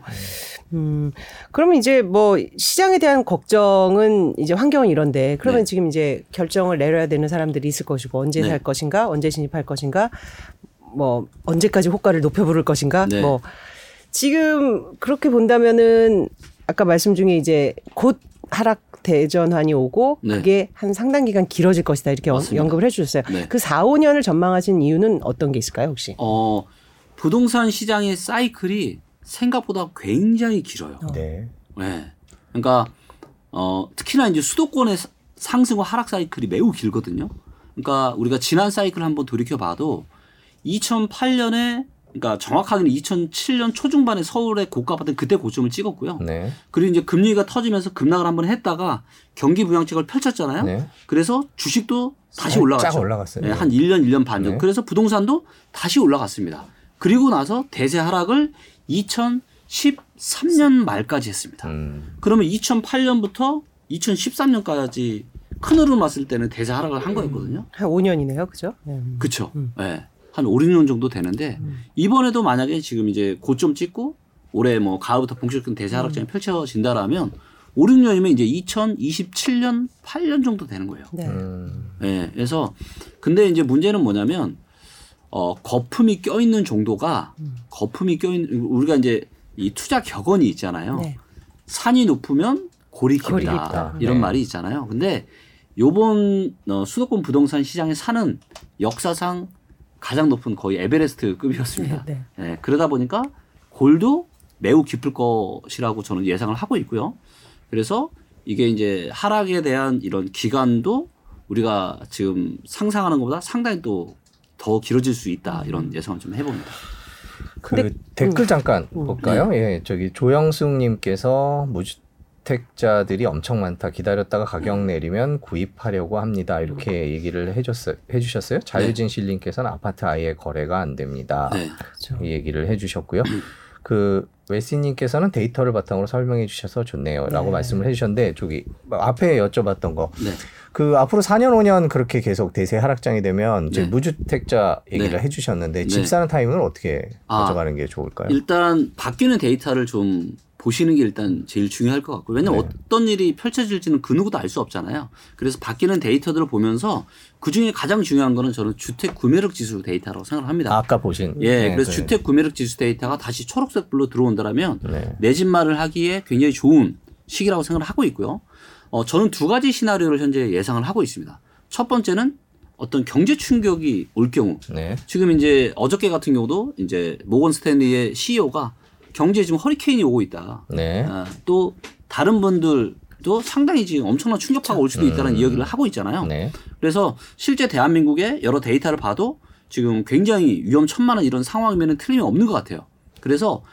음, 그러면 이제 뭐 시장에 대한 걱정은 이제 환경은 이런데 그러면 네. 지금 이제 결정을 내려야 되는 사람들이 있을 것이고 언제 네. 살 것인가, 언제 진입할 것인가, 뭐 언제까지 호가를 높여 부를 것인가, 네. 뭐 지금 그렇게 본다면은 아까 말씀 중에 이제 곧 하락 대전환이 오고 네. 그게 한 상당 기간 길어질 것이다 이렇게 맞습니다. 언급을 해주셨어요. 네. 그 4, 5년을 전망하신 이유는 어떤 게 있을까요 혹시? 어 부동산 시장의 사이클이 생각보다 굉장히 길어요. 어. 네. 네. 그러니까 어, 특히나 이제 수도권의 상승과 하락 사이클이 매우 길거든요. 그러니까 우리가 지난 사이클 한번 돌이켜 봐도 2008년에 그러니까 정확하게는 2007년 초중반에 서울의 고가 받은 그때 고점을 찍었고요. 네. 그리고 이제 금리가 터지면서 급락을 한번 했다가 경기 부양책을 펼쳤잖아요. 네. 그래서 주식도 다시 올라갔죠. 올라갔어요. 네, 한 1년 1년 반 정도. 네. 그래서 부동산도 다시 올라갔습니다. 그리고 나서 대세 하락을 2013년 말까지 했습니다. 음. 그러면 2008년부터 2013년까지 큰 흐름 왔을 때는 대세 하락을 한 거였거든요. 한 5년이네요. 그죠? 네. 그렇죠. 음. 네. 한 5, 6년 정도 되는데 음. 이번에도 만약에 지금 이제 고점 찍고 올해 뭐 가을부터 본격적인 대세 하락장이 음. 펼쳐진다라면 5, 6년이면 이제 2027년 8년 정도 되는 거예요. 네. 음. 네. 그래서 근데 이제 문제는 뭐냐면 어, 거품이 껴 있는 정도가 음. 거품이 껴 있는 우리가 이제 이 투자 격언이 있잖아요. 네. 산이 높으면 골이 깊다 이런 네. 말이 있잖아요. 근데 요번 어, 수도권 부동산 시장의 산은 역사상 가장 높은 거의 에베레스트급이었습니다. 네, 네. 네, 그러다 보니까 골도 매우 깊을 것이라고 저는 예상을 하고 있고요. 그래서 이게 이제 하락에 대한 이런 기간도 우리가 지금 상상하는 것보다 상당히 또 더 길어질 수 있다 이런 예상을 좀 해봅니다. 그 근데, 댓글 음. 잠깐 음. 볼까요? 네. 예, 저기 조영숙님께서 무주택자들이 엄청 많다. 기다렸다가 가격 내리면 구입하려고 합니다. 이렇게 얘기를 해줬어, 해주셨어요. 자유진 네. 실님께서는 아파트 아예 거래가 안 됩니다. 네. 이 얘기를 해주셨고요. 음. 그 웨시님께서는 데이터를 바탕으로 설명해 주셔서 좋네요라고 네. 말씀을 해주셨는데 저기 앞에 여쭤봤던 거. 네. 그 앞으로 4년 5년 그렇게 계속 대세 하락장이 되면 이제 네. 무주택자 얘기를 네. 해주셨는데 집 네. 사는 타이밍은 어떻게 아, 가져가는 게 좋을까요? 일단 바뀌는 데이터를 좀 보시는 게 일단 제일 중요할 것 같고 왜냐면 네. 어떤 일이 펼쳐질지는 그 누구도 알 수 없잖아요. 그래서 바뀌는 데이터들을 보면서 그 중에 가장 중요한 거는 저는 주택 구매력 지수 데이터라고 생각을 합니다. 아, 까 보신. 예, 네, 그래서 네. 주택 구매력 지수 데이터가 다시 초록색 불로 들어온다면 네. 내 집 마련을 하기에 굉장히 좋은 시기라고 생각을 하고 있고요. 어, 저는 두 가지 시나리오를 현재 예상을 하고 있습니다. 첫 번째는 어떤 경제 충격이 올 경우 네. 지금 이제 어저께 같은 경우도 이제 모건 스탠리의 CEO가 경제에 지금 허리케인이 오고 있다. 네. 아, 또 다른 분들도 상당히 지금 엄청난 충격파가 올 수도 있다는 음. 이야기를 하고 있잖아요. 네. 그래서 실제 대한민국의 여러 데이터를 봐도 지금 굉장히 위험천만한 이런 상황이면 틀림이 없는 것 같아요. 그래서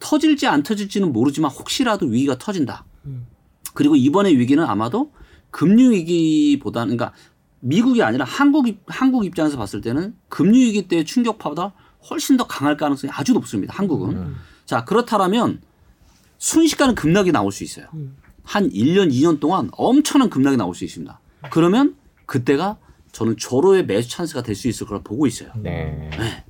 터질지 안 터질지는 모르지만 혹시라도 위기가 터진다. 음. 그리고 이번에 위기는 아마도 금융 위기보다는 그러니까 미국이 아니라 한국 한국 입장에서 봤을 때는 금융 위기 때 충격파보다 훨씬 더 강할 가능성이 아주 높습니다. 한국은. 음. 자, 그렇다면 순식간에 급락이 나올 수 있어요. 음. 한 1년, 2년 동안 엄청난 급락이 나올 수 있습니다. 그러면 그때가 저는 조로의 매수 찬스가 될 수 있을 거라 보고 있어요. 네. 네.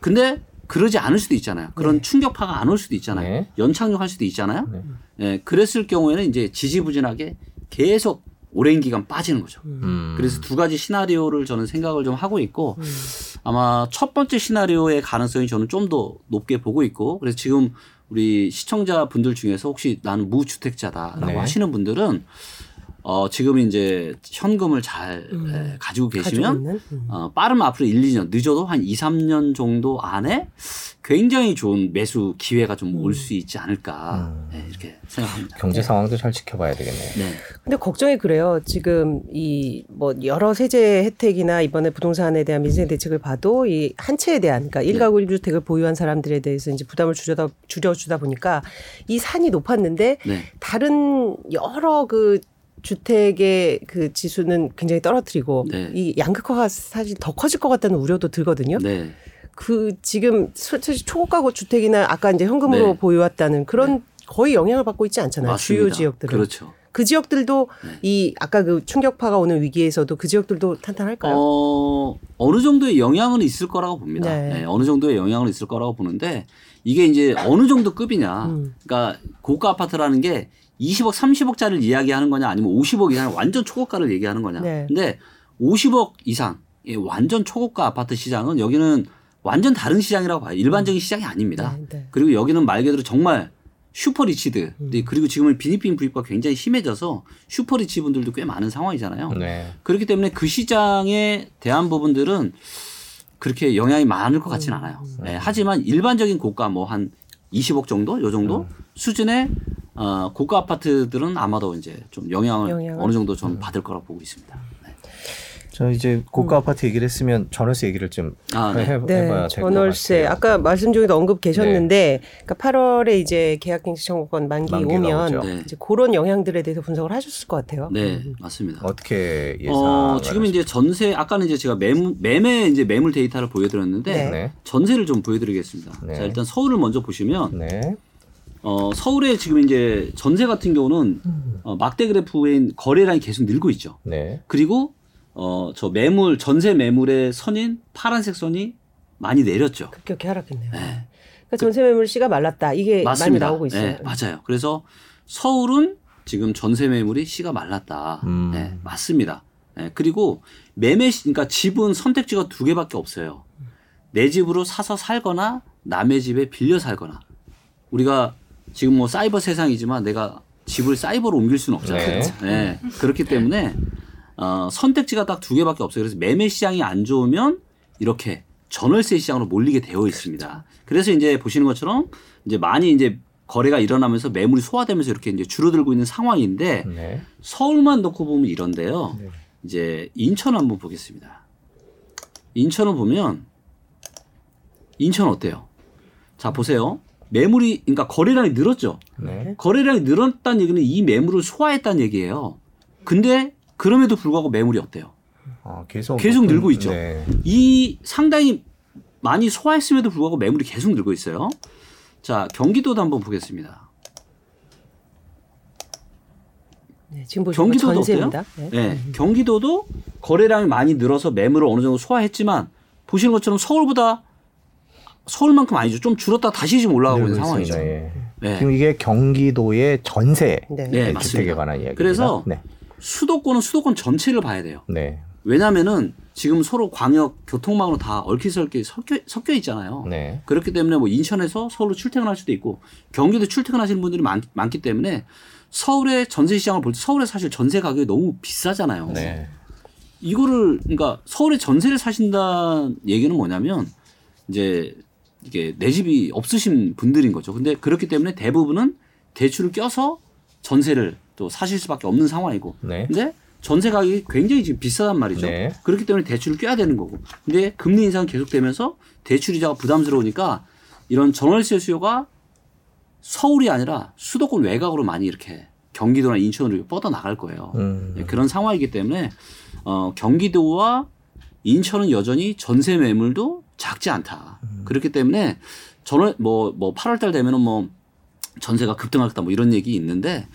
근데 그러지 않을 수도 있잖아요. 그런 네. 충격파가 안 올 수도 있잖아요. 네. 연착륙할 수도 있잖아요. 네. 예, 그랬을 경우에는 이제 지지부진하게 계속 오랜 기간 빠지는 거죠. 음. 그래서 두 가지 시나리오를 저는 생각을 좀 하고 있고 음. 아마 첫 번째 시나리오의 가능성이 저는 좀 더 높게 보고 있고 그래서 지금 우리 시청자 분들 중에서 혹시 나는 무주택자다라고 네. 하시는 분들은 어, 지금 이제 현금을 잘 음. 에, 가지고 계시면 음. 어, 빠르면 앞으로 1, 2년 늦어도 한 2, 3년 정도 안에 굉장히 좋은 매수 기회가 좀 올수 음. 있지 않을까 음. 네, 이렇게 생각합니다. 경제 상황도 잘 지켜봐야 되겠네요. 네. 근데 걱정이 그래요. 지금 이 뭐 여러 세제 혜택이나 이번에 부동산에 대한 민생 대책을 봐도 이 한 채에 대한 그러니까 일가구 네. 1주택을 보유한 사람들에 대해서 이제 부담을 줄여다 줄여주다 보니까 이 산이 높았는데 네. 다른 여러 그 주택의 그 지수는 굉장히 떨어뜨리고 네. 이 양극화가 사실 더 커질 것 같다는 우려도 들거든요. 네. 그 지금 솔직히 초고가 주택이나 아까 이제 현금으로 네. 보유했다는 그런 네. 거의 영향을 받고 있지 않잖아요. 맞습니다. 주요 지역들은. 그렇죠. 그 지역들도 네. 이 아까 그 충격파가 오는 위기에서도 그 지역들도 탄탄할까요? 어, 어느 정도의 영향은 있을 거라고 봅니다. 네. 네, 어느 정도의 영향은 있을 거라고 보는데 이게 이제 어느 정도 급이냐. 음. 그러니까 고가 아파트라는 게 20억, 30억짜리를 이야기하는 거냐 아니면 50억 이상 완전 초고가를 얘기하는 거냐. 네. 근데 50억 이상 완전 초고가 아파트 시장은 여기는 완전 다른 시장이라고 봐요. 일반적인 시장이 아닙니다. 네, 네. 그리고 여기는 말 그대로 정말 super rich들 음. 그리고 지금은 빈익빈 부익부가 굉장히 심해져서 super rich 분들도 꽤 많은 상황이잖아요. 네. 그렇기 때문에 그 시장에 대한 부분들은 그렇게 영향이 많을 것 같지는 음. 않아요. 네. 하지만 일반적인 고가 뭐 한 20억 정도 요 정도 음. 수준의 어, 고가 아파트들은 아마도 이제 좀 영향을, 영향을? 어느 정도 좀 받을 거라고 보고 있습니다. 저 이제 고가 음. 아파트 얘기를 했으면 전월세 얘기를 좀 아, 네. 해, 네. 봐야 될것 전월세 아까 말씀 중에도 언급 계셨는데 네. 그러니까 8월에 이제 계약갱신 청구권 만기 오면 네. 이제 그런 영향들에 대해서 분석을 하셨을 것 같아요. 네, 음. 맞습니다. 어떻게 예상? 어, 지금 이제 전세 아까는 이제 제가 매물, 매매 이제 매물 데이터를 보여드렸는데 네. 전세를 좀 보여드리겠습니다. 자 일단 서울을 먼저 보시면. 어, 서울에 지금 이제 전세 같은 경우는 음. 어, 막대 그래프인 거래량이 계속 늘고 있죠. 네. 그리고 어, 저 매물, 전세 매물의 선인 파란색 선이 많이 내렸죠. 급격히 하락했네요. 네. 그러니까 전세 매물 씨가 말랐다. 이게 맞습니다. 많이 나오고 있어요. 네, 맞아요. 그래서 서울은 지금 전세 매물이 씨가 말랐다. 음. 네, 맞습니다. 네, 그리고 매매, 그러니까 집은 선택지가 두 개밖에 없어요. 내 집으로 사서 살거나 남의 집에 빌려 살거나. 우리가 지금 뭐 사이버 세상이지만 내가 집을 사이버로 옮길 수는 없잖아요. 네. 네. 그렇기 때문에 어, 선택지가 딱 두 개밖에 없어요. 그래서 매매 시장이 안 좋으면 이렇게 전월세 시장으로 몰리게 되어 있습니다. 그래서 이제 보시는 것처럼 이제 많이 이제 거래가 일어나면서 매물이 소화되면서 이렇게 이제 줄어들고 있는 상황인데 네. 서울만 놓고 보면 이런데요. 네. 이제 인천 한번 보겠습니다. 인천을 보면 인천 어때요? 자 보세요. 매물이 그러니까 거래량이 늘었죠. 네. 거래량이 늘었다는 얘기는 이 매물을 소화했다는 얘기예요. 근데 그럼에도 불구하고 매물이 어때요? 아, 계속 계속 늘고 있죠. 네. 이 상당히 많이 소화했음에도 불구하고 매물이 계속 늘고 있어요. 자, 경기도도 한번 보겠습니다. 네, 지금 경기도도 전세입니다. 어때요? 네. 네. 경기도도 거래량이 많이 늘어서 매물을 어느 정도 소화했지만 보시는 것처럼 서울보다 서울만큼 아니죠. 좀 줄었다 다시 지금 올라가고 있는 상황이죠. 예. 네. 지금 이게 경기도의 전세 네. 네, 주택에 관한 이야기. 그래서 네. 수도권은 수도권 전체를 봐야 돼요. 네. 왜냐하면은 지금 서로 광역 교통망으로 다 얽히설키 섞여, 섞여 있잖아요. 네. 그렇기 때문에 뭐 인천에서 서울로 출퇴근할 수도 있고 경기도 출퇴근하시는 분들이 많, 많기 때문에 서울의 전세 시장을 볼 때 서울에 사실 전세 가격이 너무 비싸잖아요. 네. 이거를 그러니까 서울에 전세를 사신다는 얘기는 뭐냐면 이제 이게 내 집이 없으신 분들인 거죠. 근데 그렇기 때문에 대부분은 대출을 껴서 전세를 또 사실 수밖에 없는 상황이고. 네. 근데 전세 가격이 굉장히 지금 비싸단 말이죠. 네. 그렇기 때문에 대출을 껴야 되는 거고. 근데 금리 인상 계속되면서 대출 이자가 부담스러우니까 이런 전월세 수요가 서울이 아니라 수도권 외곽으로 많이 이렇게 경기도나 인천으로 뻗어 나갈 거예요. 음. 네, 그런 상황이기 때문에 어, 경기도와 인천은 여전히 전세 매물도 작지 않다. 음. 그렇기 때문에 저는 뭐, 뭐 8월 달 되면은 뭐 전세가 급등하겠다 뭐 이런 얘기 있는데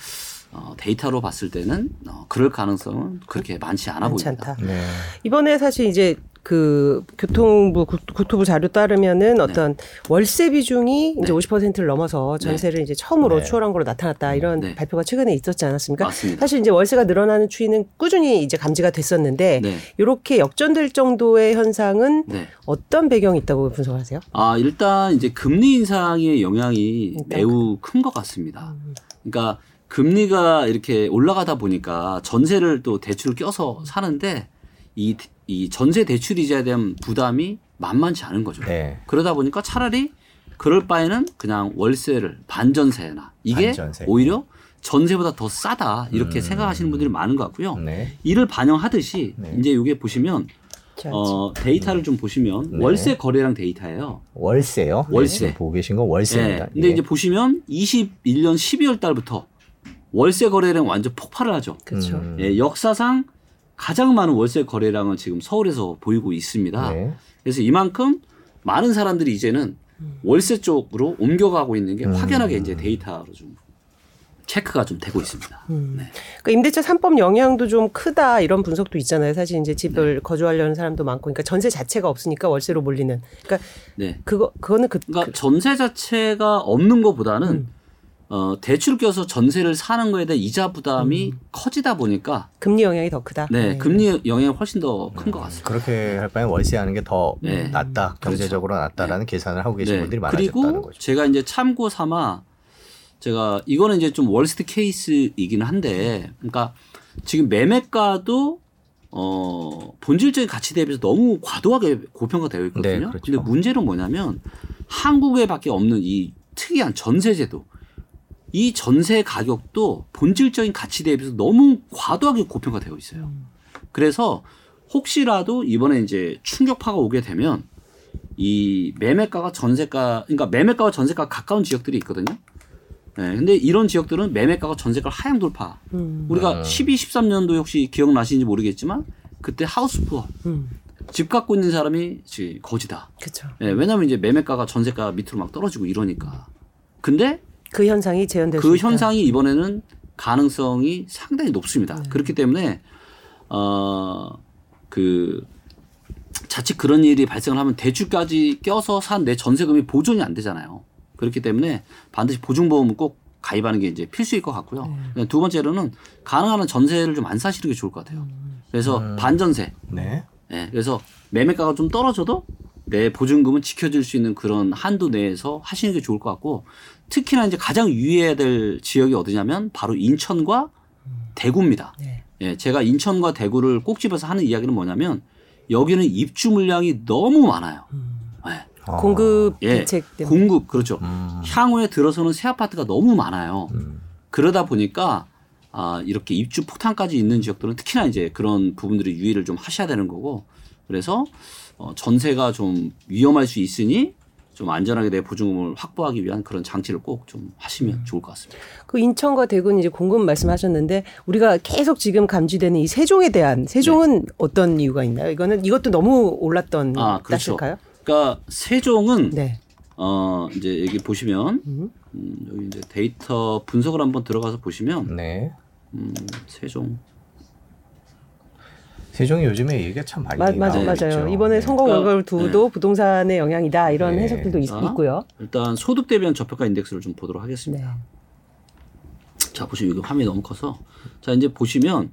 어, 데이터로 봤을 때는 어, 그럴 가능성은 그렇게 많지 않아 많지 보입니다. 않다. 네. 이번에 사실 이제 그 교통부 국토부 자료 따르면은 네. 어떤 네. 월세 비중이 이제 네. 50%를 넘어서 전세를 네. 이제 처음으로 네. 추월한 걸로 나타났다 이런 네. 발표가 최근에 있었지 않았습니까? 맞습니다. 사실 이제 월세가 늘어나는 추이는 꾸준히 이제 감지가 됐었는데 이렇게 역전될 정도의 현상은 어떤 배경이 있다고 분석하세요? 아 일단 이제 금리 인상의 영향이. 매우 큰 것 같습니다. 음. 그러니까 금리가 이렇게 올라가다 보니까 전세를 또 대출을 껴서 사는데 이, 이 전세 대출 이자에 대한 부담이 만만치 않은 거죠. 네. 그러다 보니까 차라리 그럴 바에는 그냥 월세를 반전세나 이게 반전세. 오히려 전세보다 더 싸다 이렇게 음. 생각하시는 분들이 많은 것 같고요. 네. 이를 반영하듯이 네. 이제 이게 보시면 어, 데이터를 좀 보시면 네. 월세 거래량 데이터예요. 월세요? 월세 네, 보고 계신 건 월세입니다. 네. 근데 예. 이제 보시면 21년 12월 달부터 월세 거래량 완전 폭발을 하죠. 그렇죠. 음. 예, 역사상 가장 많은 월세 거래량은 지금 서울에서 보이고 있습니다. 네. 그래서 이만큼 많은 사람들이 이제는 월세 쪽으로 옮겨가고 있는 게 음. 확연하게 이제 데이터로 좀 체크가 좀 되고 있습니다. 음. 네. 그러니까 임대차 3법 영향도 좀 크다 이런 분석도 있잖아요. 사실 이제 집을 네. 거주하려는 사람도 많고, 그러니까 전세 자체가 없으니까 월세로 몰리는. 그러니까 네. 그거 그거는 그, 그러니까 그, 전세 자체가 없는 것보다는 음. 어, 대출 껴서 전세를 사는 거에 대한 이자 부담이 음. 커지다 보니까 금리 영향이 더 크다. 네, 네. 금리 영향이 훨씬 더 큰 것 같습니다. 그렇게 할 바에 월세 하는 게더 네. 낫다, 그렇죠. 경제적으로 그렇죠. 낫다라는 네. 계산을 하고 계신 분들이 많아졌다는 그리고 거죠. 제가 이제 참고 삼아 제가 이거는 이제 좀 월스트 케이스이기는 한데, 그러니까 지금 매매가도 어 본질적인 가치 대비해서 너무 과도하게 고평가되어 있거든요. 네, 그렇죠. 근데 문제는 뭐냐면 한국에밖에 없는 이 특이한 전세제도. 이 전세 가격도 본질적인 가치 대비해서 너무 과도하게 고평가되어 있어요. 그래서 혹시라도 이번에 이제 충격파가 오게 되면 이 매매가가 전세가 그러니까 매매가와 전세가 가까운 지역들이 있거든요. 네, 근데 이런 지역들은 매매가가 전세가 하향 돌파. 음. 우리가 12, 13년도 혹시 기억나시는지 모르겠지만 그때 하우스 푸어. 음. 집 갖고 있는 사람이 거지다. 그렇죠. 네, 왜냐하면 이제 매매가가 전세가 밑으로 막 떨어지고 이러니까. 근데 그 현상이 재현될 그 현상이 이번에는 가능성이 상당히 높습니다. 네. 그렇기 때문에 어그 자칫 그런 일이 발생을 하면 대출까지 껴서 산 내 전세금이 보존이 안 되잖아요. 그렇기 때문에 반드시 보증보험을 꼭 가입하는 게 이제 필수일 것 같고요. 네. 두 번째로는 가능한 한 전세를 좀 안 사시는 게 좋을 것 같아요. 그래서 음. 반전세. 네. 네. 그래서 매매가가 좀 떨어져도 내 보증금은 지켜줄 수 있는 그런 한도 내에서 하시는 게 좋을 것 같고 특히나 이제 가장 유의해야 될 지역이 어디냐면 바로 인천과 대구입니다. 네. 예, 제가 인천과 대구를 꼭 집어서 하는 이야기는 뭐냐면 여기는 입주 물량이 너무 많아요. 음. 네. 공급 예, 대책 때문에. 공급 그렇죠. 음. 향후에 들어서는 새 아파트가 너무 많아요. 음. 그러다 보니까 아, 이렇게 입주 폭탄까지 있는 지역들은 특히나 이제 그런 부분들이 유의를 좀 하셔야 되는 거고 그래서 어, 전세가 좀 위험할 수 있으니 좀 안전하게 내 보증금을 확보하기 위한 그런 장치를 꼭 좀 하시면 음. 좋을 것 같습니다. 그 인천과 대구는 이제 공급 말씀하셨는데 우리가 계속 지금 감지되는 이 세종에 대한 세종은 네. 어떤 이유가 있나요? 이거는 이것도 너무 올랐던 아, 그렇죠. 따실까요? 그러니까 세종은 네. 어 이제 여기 보시면 음. 음, 여기 이제 데이터 분석을 한번 들어가서 보시면 네. 음, 세종 세종이 요즘에 얘기가 참 많이 마, 맞아, 맞아요. 이번에 네. 선거 그러니까 결과를 두도 네. 부동산의 영향이다 이런 네. 해석들도 있, 고요 일단 소득 대비한 저평가 인덱스를 좀 보도록 하겠습니다. 네. 자 보시면 이거 화면이 너무 커서 자 이제 보시면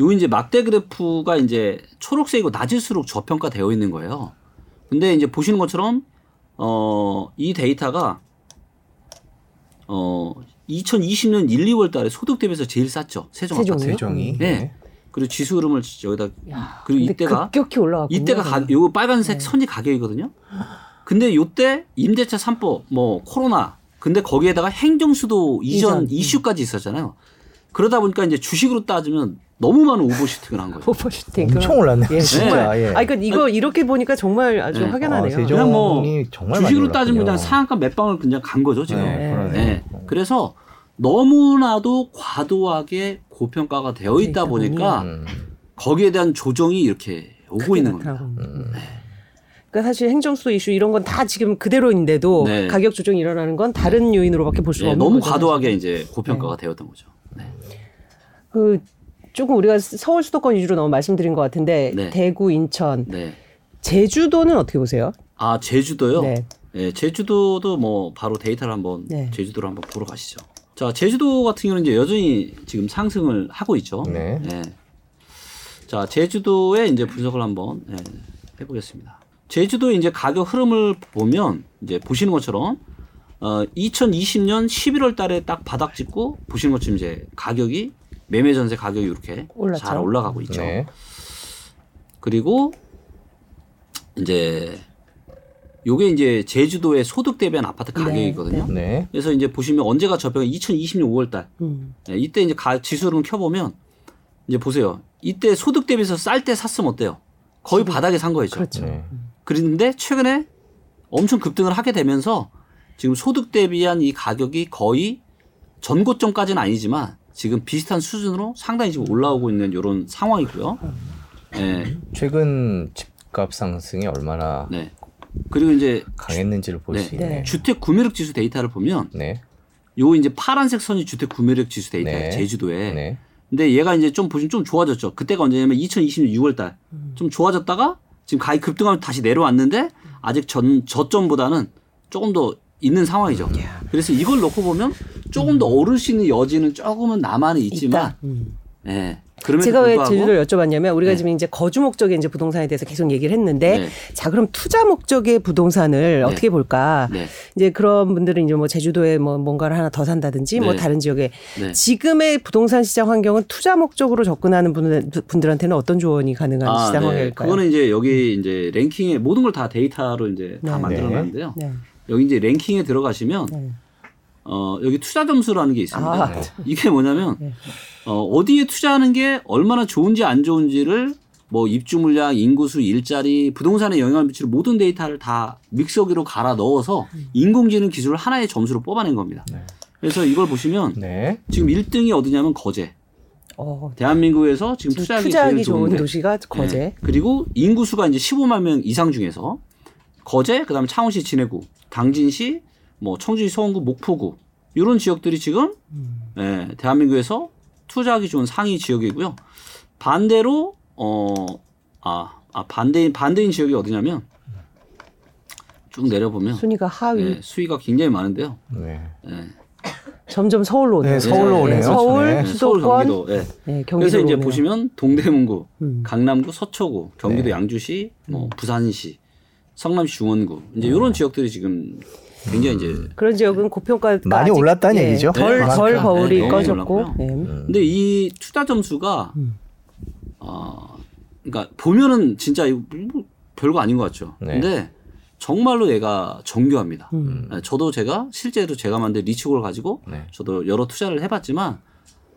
요 이제 막대 그래프가 이제 초록색이고 낮을수록 저평가 되어 있는 거예요. 근데 이제 보시는 것처럼 어 이 데이터가 어 2020년 1, 2월 달에 소득 대비해서 제일 쌌죠. 세종 아파트. 세종이. 네. 네. 그리고 지수 흐름을 여기다 야, 그리고 이때가 급격히 올라갔 이때가 가, 요 빨간색 네. 선이 가격이거든요. 근데 요때 임대차 3법 뭐 코로나 근데 거기에다가 행정수도 이전, 이전. 이슈까지 있었잖아요. 그러다 보니까 이제 주식으로 따지면 너무 많은 오버슈팅을 한 거예요. 오버슈팅 엄청 올랐네. 예, 진짜. 네. 예. 아, 그러니까 이거 이렇게 보니까 정말 아주 네. 확연하네요. 아, 그냥 뭐 주식으로 따지면 그냥 상한가 몇 방을 그냥 간 거죠 지금. 네, 네. 그래서 너무나도 과도하게 고평가가 되어 있다 보니까 음. 거기에 대한 조정이 이렇게 오고 있는 겁니다. 음. 네. 그러니까 사실 행정수 이슈 이런 건 다 지금 그대로인데도 네. 가격 조정이 일어나는 건 다른 네. 요인으로밖에 볼 수가 네, 없는 너무 거죠. 과도하게 이제 고평가가 네. 되었던 거죠. 네. 그 조금 우리가 서울 수도권 위주로 너무 말씀드린 것 같은데 대구, 인천, 제주도는 어떻게 보세요? 아 제주도요? 네. 제주도도 뭐 바로 데이터를 한번 제주도를 한번 보러 가시죠. 자, 제주도 같은 경우는 이제 여전히 지금 상승을 하고 있죠. 네. 네. 자, 제주도의 이제 분석을 한번 네, 해보겠습니다. 제주도의 이제 가격 흐름을 보면 이제 보시는 것처럼 어 2020년 11월 달에 딱 바닥 찍고 보시는 것처럼 이제 가격이 매매 전세 가격이 이렇게 올랐죠. 잘 올라가고 있죠. 네. 그리고 이제 요게 이제 제주도의 소득 대비한 아파트 네, 가격이거든요. 네. 그래서 이제 보시면 언제가 저평이 2020년 5월 달. 음. 네, 이때 이제 가, 지수를 켜 보면 이제 보세요. 이때 소득 대비해서 쌀 때 샀으면 어때요? 거의 바닥에 산 거였죠. 그렇죠. 네. 그런데 최근에 엄청 급등을 하게 되면서 지금 소득 대비한 이 가격이 거의 전고점까지는 아니지만 지금 비슷한 수준으로 상당히 지금 올라오고 있는 이런 상황이고요. 네. 최근 집값 상승이 얼마나 네. 그리고 이제 강했는지를 볼수 네. 있네. 주택 구매력 지수 데이터를 보면 네. 요 이제 파란색 선이 주택 구매력 지수 데이터예요. 네. 제주도에. 네. 근데 얘가 이제 좀 보시면 좀 좋아졌죠. 그때가 언제냐면 2020년 6월 달. 좀 좋아졌다가 지금 가히 급등하면 다시 내려왔는데 아직 전 저점보다는 조금 더 있는 상황이죠. 그래서 이걸 놓고 보면 조금 더 오를 수 있는 여지는 조금은 남아는 있지만 음. 예. 제가 왜 제주도를 여쭤봤냐면 우리가 네. 지금 이제 거주 목적의 이제 부동산에 대해서 계속 얘기를 했는데 네. 자 그럼 투자 목적의 부동산을 네. 어떻게 볼까? 네. 이제 그런 분들은 이제 뭐 제주도에 뭐 뭔가를 하나 더 산다든지 뭐 네. 다른 지역에 네. 지금의 부동산 시장 환경은 투자 목적으로 접근하는 분들, 분들한테는 어떤 조언이 가능한 아, 시장 환경일까요? 그거는 이제 여기 이제 랭킹에 모든 걸 다 데이터로 이제 다 만들어놨는데요. 여기 이제 랭킹에 들어가시면 어, 여기 투자 점수라는 게 있습니다. 아, 이게 뭐냐면 어, 어디에 투자하는 게 얼마나 좋은지 안 좋은지를 뭐 입주 물량, 인구수, 일자리, 부동산에 영향을 미치는 모든 데이터를 다 믹서기로 갈아 넣어서 인공지능 기술을 하나의 점수로 뽑아낸 겁니다. 네. 그래서 이걸 보시면 네. 지금 1등이 어디냐면 거제. 어, 대한민국에서 지금 투자하기, 투자하기 좋은 도시가 거제. 네. 그리고 인구수가 이제 15만 명 이상 중에서 거제, 그다음에 창원시 진해구, 당진시, 뭐 청주시 서원구, 목포구 이런 지역들이 지금 음. 네, 대한민국에서 투자하기 좋은 상위 지역이고요. 반대로 어아 아, 반대인 반대인 지역이 어디냐면 쭉 내려보면 순위가 하위 네, 수위가 굉장히 많은데요. 네. 네. 점점 서울로 오네요. 네, 서울로 오네요. 서울, 네, 서울, 경기도. 네. 네 그래서 이제 오네요. 보시면 동대문구, 음. 강남구, 서초구, 경기도 네. 양주시, 뭐 음. 부산시, 성남시 중원구 이제 이런 지역들이 지금 굉장히 이제 그런 지역은 고평가 많이 올랐다는 예, 얘기죠. 덜덜 네, 거울이 네, 꺼졌고. 네. 근데 이 투자 점수가 음. 어, 그러니까 보면은 진짜 이거 뭐 별거 아닌 것 같죠. 네. 근데 정말로 얘가 정교합니다. 음. 네, 저도 제가 실제로 제가 만든 리치골 가지고 네. 저도 여러 투자를 해봤지만